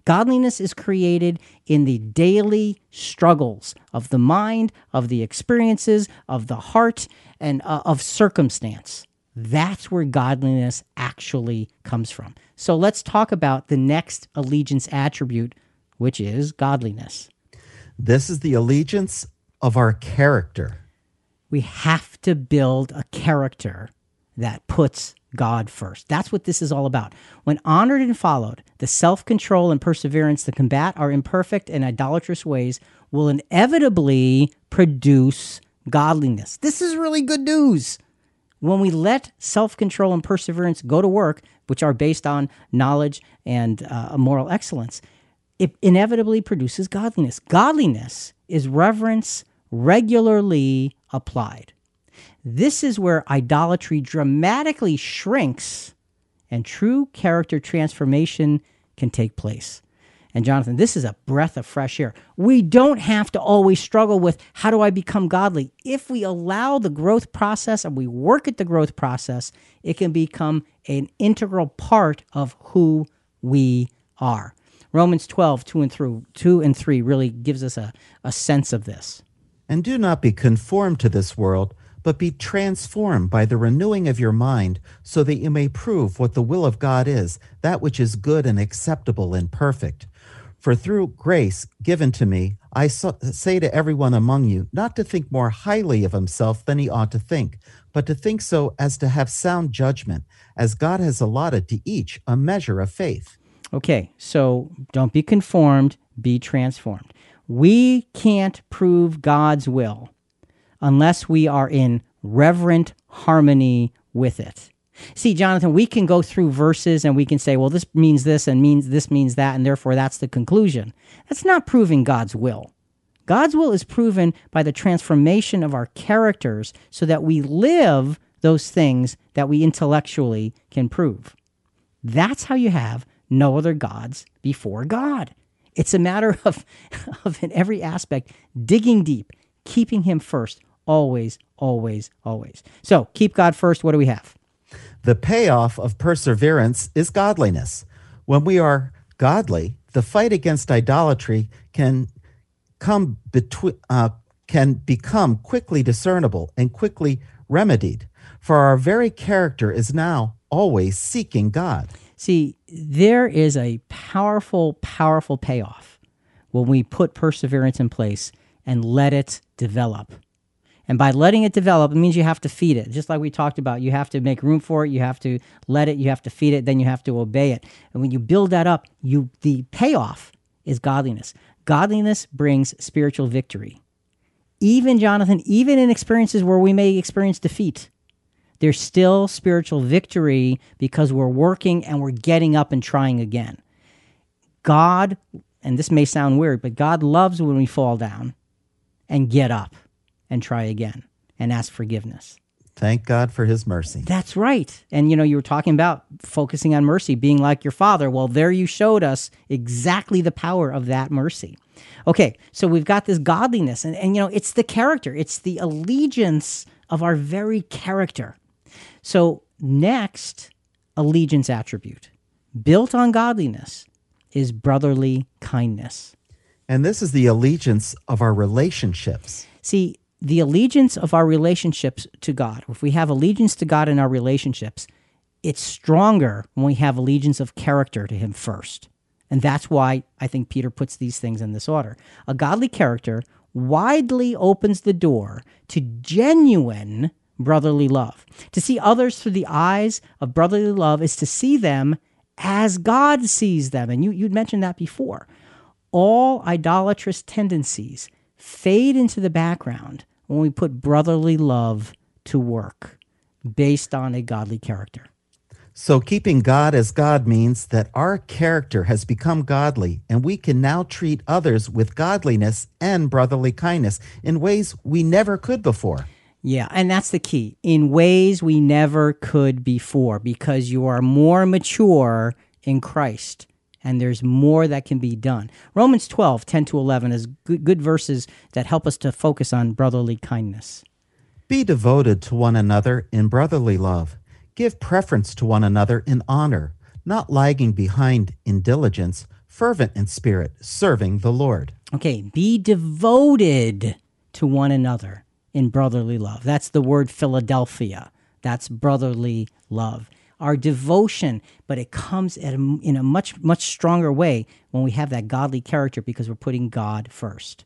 Godliness is created in the daily struggles of the mind, of the experiences, of the heart, and uh, of circumstance. That's where godliness actually comes from. So let's talk about the next allegiance attribute, which is godliness. This is the allegiance of our character. We have to build a character that puts God first. That's what this is all about. When honored and followed, the self control and perseverance to combat our imperfect and idolatrous ways will inevitably produce godliness. This is really good news. When we let self control and perseverance go to work, which are based on knowledge and uh, moral excellence, it inevitably produces godliness. Godliness is reverence regularly applied. This is where idolatry dramatically shrinks and true character transformation can take place. And Jonathan, this is a breath of fresh air. We don't have to always struggle with how do I become godly. If we allow the growth process and we work at the growth process, it can become an integral part of who we are. Romans 12, 2 and, through, 2 and 3 really gives us a, a sense of this. And do not be conformed to this world but be transformed by the renewing of your mind, so that you may prove what the will of God is, that which is good and acceptable and perfect. For through grace given to me, I say to everyone among you, not to think more highly of himself than he ought to think, but to think so as to have sound judgment, as God has allotted to each a measure of faith. Okay, so don't be conformed, be transformed. We can't prove God's will unless we are in reverent harmony with it. See, Jonathan, we can go through verses and we can say, well, this means this and means this means that, and therefore that's the conclusion. That's not proving God's will. God's will is proven by the transformation of our characters so that we live those things that we intellectually can prove. That's how you have no other gods before God. It's a matter of, of in every aspect, digging deep, keeping Him first, always, always, always. So keep God first. What do we have? The payoff of perseverance is godliness. When we are godly, the fight against idolatry can come between uh, can become quickly discernible and quickly remedied. For our very character is now always seeking God. See, there is a powerful, powerful payoff when we put perseverance in place and let it develop. And by letting it develop, it means you have to feed it. Just like we talked about, you have to make room for it, you have to let it, you have to feed it, then you have to obey it. And when you build that up, you the payoff is godliness. Godliness brings spiritual victory. Even Jonathan, even in experiences where we may experience defeat, there's still spiritual victory because we're working and we're getting up and trying again. God, and this may sound weird, but God loves when we fall down and get up and try again and ask forgiveness. Thank God for his mercy. That's right. And you know, you were talking about focusing on mercy, being like your father. Well, there you showed us exactly the power of that mercy. Okay, so we've got this godliness, and, and you know, it's the character, it's the allegiance of our very character. So, next allegiance attribute built on godliness is brotherly kindness. And this is the allegiance of our relationships. See, the allegiance of our relationships to God, if we have allegiance to God in our relationships, it's stronger when we have allegiance of character to Him first. And that's why I think Peter puts these things in this order. A godly character widely opens the door to genuine brotherly love. To see others through the eyes of brotherly love is to see them as God sees them. And you, you'd mentioned that before. All idolatrous tendencies fade into the background when we put brotherly love to work based on a godly character. So, keeping God as God means that our character has become godly, and we can now treat others with godliness and brotherly kindness in ways we never could before. Yeah, and that's the key in ways we never could before because you are more mature in Christ and there's more that can be done. Romans 12, 10 to 11 is good, good verses that help us to focus on brotherly kindness. Be devoted to one another in brotherly love. Give preference to one another in honor, not lagging behind in diligence, fervent in spirit, serving the Lord. Okay, be devoted to one another in brotherly love. That's the word Philadelphia. That's brotherly love. Our devotion, but it comes a, in a much, much stronger way when we have that godly character because we're putting God first.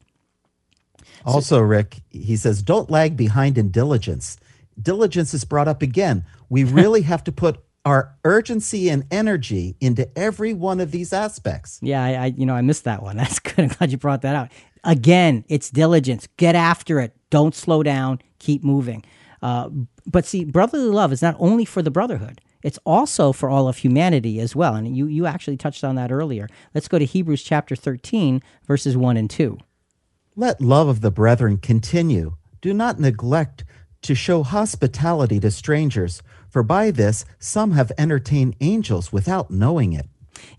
Also, Rick, he says, don't lag behind in diligence. Diligence is brought up again. We really have to put our urgency and energy into every one of these aspects. Yeah, I, I, you know I missed that one. That's good. I'm glad you brought that out. Again, it's diligence. Get after it. Don't slow down. Keep moving. Uh, but see, brotherly love is not only for the brotherhood. It's also for all of humanity as well. And you, you actually touched on that earlier. Let's go to Hebrews chapter 13, verses 1 and 2. Let love of the brethren continue. Do not neglect to show hospitality to strangers, for by this some have entertained angels without knowing it.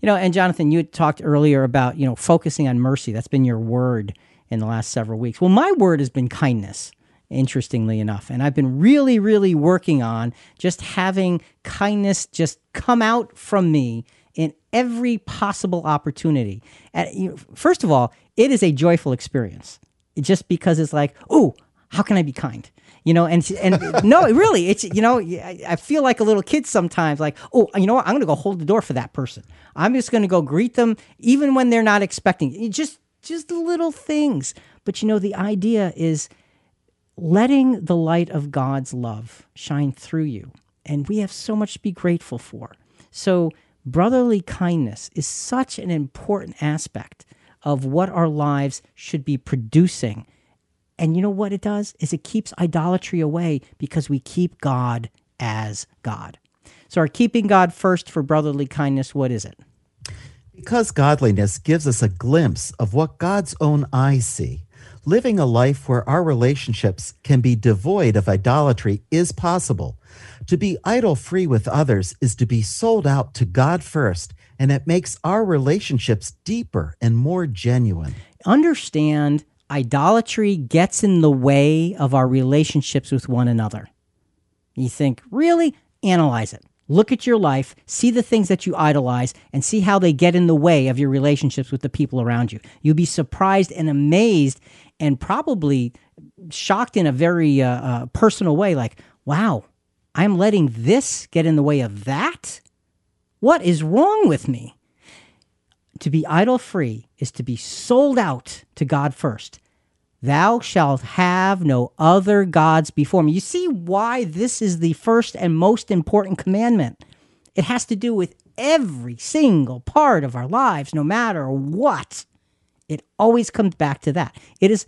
You know, and Jonathan, you talked earlier about, you know, focusing on mercy. That's been your word in the last several weeks. Well, my word has been kindness, interestingly enough. And I've been really, really working on just having kindness just come out from me in every possible opportunity. And, you know, first of all, it is a joyful experience just because it's like, oh, how can I be kind? You know, and and no, really, it's you know, I feel like a little kid sometimes. Like, oh, you know what? I'm going to go hold the door for that person. I'm just going to go greet them, even when they're not expecting. It. Just just little things. But you know, the idea is letting the light of God's love shine through you, and we have so much to be grateful for. So brotherly kindness is such an important aspect of what our lives should be producing. And you know what it does? Is it keeps idolatry away because we keep God as God. So our keeping God first for brotherly kindness, what is it? Because godliness gives us a glimpse of what God's own eyes see. Living a life where our relationships can be devoid of idolatry is possible. To be idol free with others is to be sold out to God first and it makes our relationships deeper and more genuine. Understand idolatry gets in the way of our relationships with one another. You think, really? Analyze it. Look at your life, see the things that you idolize, and see how they get in the way of your relationships with the people around you. You'll be surprised and amazed and probably shocked in a very uh, uh, personal way like, wow, I'm letting this get in the way of that? What is wrong with me? To be idol free is to be sold out to God first. Thou shalt have no other gods before me. You see why this is the first and most important commandment. It has to do with every single part of our lives, no matter what. It always comes back to that. It is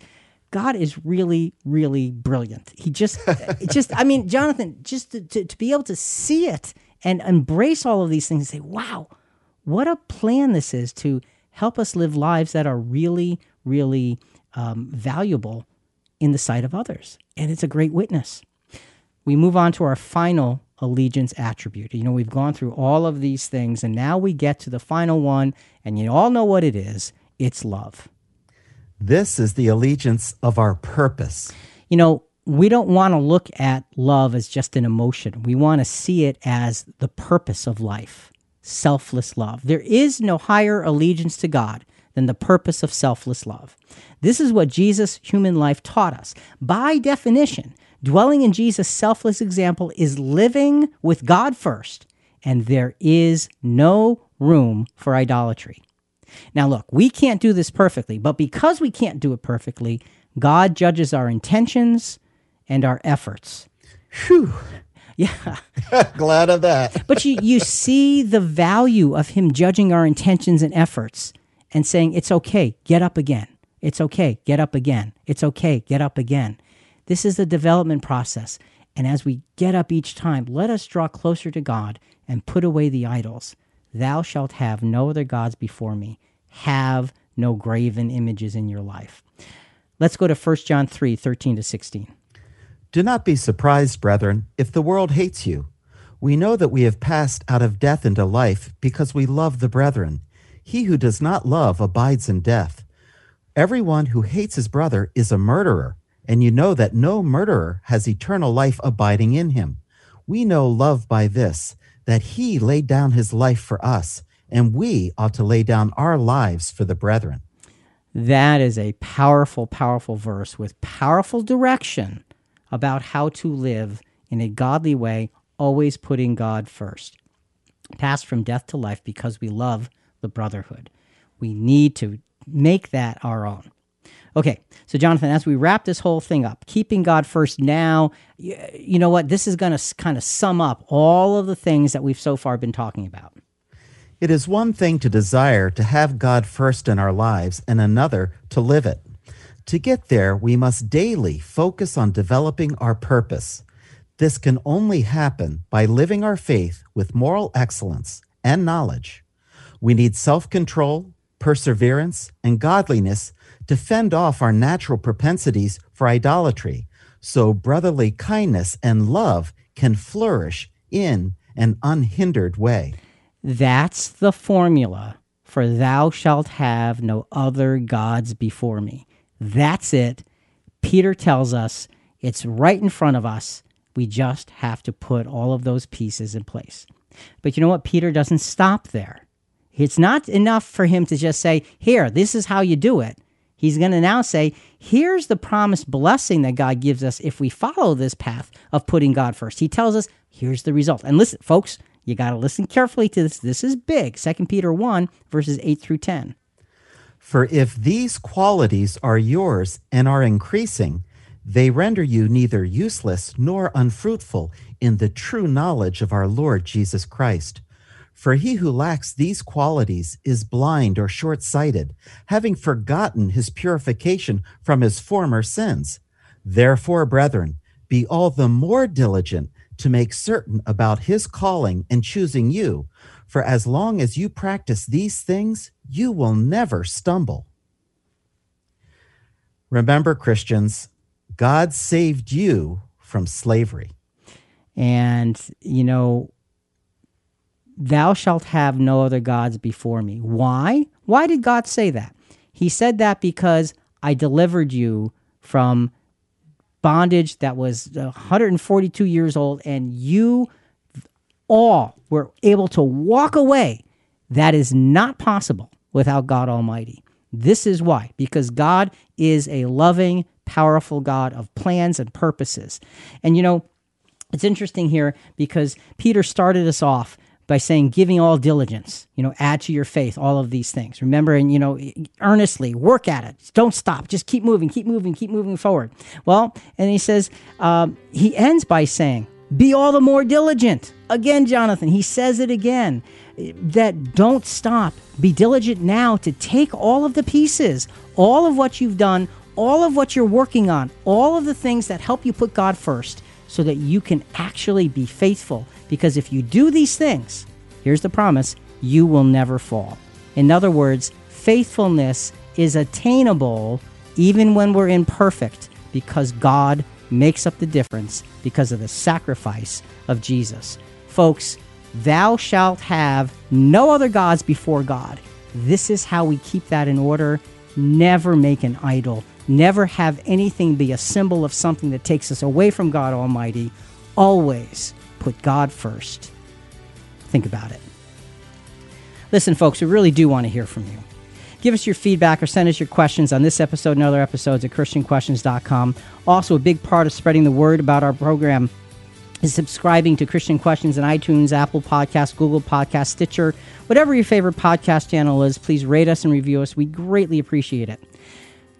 God is really, really brilliant. He just, just, I mean, Jonathan, just to, to, to be able to see it and embrace all of these things and say, wow, what a plan this is to help us live lives that are really, really um, valuable in the sight of others. And it's a great witness. We move on to our final allegiance attribute. You know, we've gone through all of these things, and now we get to the final one, and you all know what it is it's love. This is the allegiance of our purpose. You know, we don't want to look at love as just an emotion. We want to see it as the purpose of life, selfless love. There is no higher allegiance to God than the purpose of selfless love. This is what Jesus' human life taught us. By definition, dwelling in Jesus' selfless example is living with God first, and there is no room for idolatry. Now, look, we can't do this perfectly, but because we can't do it perfectly, God judges our intentions and our efforts. Whew. Yeah. Glad of that. but you, you see the value of him judging our intentions and efforts and saying, it's okay, get up again. It's okay, get up again. It's okay, get up again. This is the development process. And as we get up each time, let us draw closer to God and put away the idols. Thou shalt have no other gods before me. Have no graven images in your life. Let's go to 1 John 3 13 to 16. Do not be surprised, brethren, if the world hates you. We know that we have passed out of death into life because we love the brethren. He who does not love abides in death. Everyone who hates his brother is a murderer, and you know that no murderer has eternal life abiding in him. We know love by this, that he laid down his life for us, and we ought to lay down our lives for the brethren. That is a powerful, powerful verse with powerful direction about how to live in a godly way, always putting God first. Pass from death to life because we love the brotherhood. We need to make that our own. Okay, so Jonathan, as we wrap this whole thing up, keeping God first now, you, you know what? This is going to kind of sum up all of the things that we've so far been talking about. It is one thing to desire to have God first in our lives and another to live it. To get there, we must daily focus on developing our purpose. This can only happen by living our faith with moral excellence and knowledge. We need self control, perseverance, and godliness to fend off our natural propensities for idolatry, so brotherly kindness and love can flourish in an unhindered way. That's the formula for thou shalt have no other gods before me. That's it. Peter tells us it's right in front of us. We just have to put all of those pieces in place. But you know what? Peter doesn't stop there. It's not enough for him to just say, Here, this is how you do it. He's going to now say, here's the promised blessing that God gives us if we follow this path of putting God first. He tells us, here's the result. And listen, folks, you got to listen carefully to this. This is big. 2 Peter 1, verses 8 through 10. For if these qualities are yours and are increasing, they render you neither useless nor unfruitful in the true knowledge of our Lord Jesus Christ. For he who lacks these qualities is blind or short sighted, having forgotten his purification from his former sins. Therefore, brethren, be all the more diligent to make certain about his calling and choosing you. For as long as you practice these things, you will never stumble. Remember, Christians, God saved you from slavery. And, you know, Thou shalt have no other gods before me. Why? Why did God say that? He said that because I delivered you from bondage that was 142 years old, and you all were able to walk away. That is not possible without God Almighty. This is why, because God is a loving, powerful God of plans and purposes. And you know, it's interesting here because Peter started us off by saying giving all diligence you know add to your faith all of these things. Remember and you know earnestly work at it. Don't stop. Just keep moving keep moving keep moving forward. Well and he says um, he ends by saying be all the more diligent. Again jonathan he says it again that don't stop. Be diligent now to take all of the pieces all of what you've done all of what you're working on all of the things that help you put god first so that you can actually be faithful because if you do these things, here's the promise you will never fall. In other words, faithfulness is attainable even when we're imperfect because God makes up the difference because of the sacrifice of Jesus. Folks, thou shalt have no other gods before God. This is how we keep that in order. Never make an idol. Never have anything be a symbol of something that takes us away from God Almighty. Always put God first. Think about it. Listen, folks, we really do want to hear from you. Give us your feedback or send us your questions on this episode and other episodes at ChristianQuestions.com. Also, a big part of spreading the word about our program is subscribing to Christian Questions in iTunes, Apple Podcasts, Google Podcasts, Stitcher, whatever your favorite podcast channel is. Please rate us and review us. We greatly appreciate it.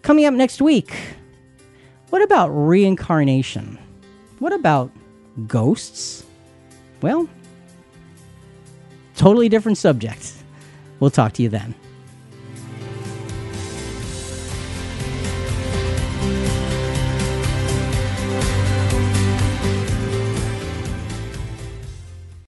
Coming up next week, what about reincarnation? What about ghosts? Well, totally different subject. We'll talk to you then.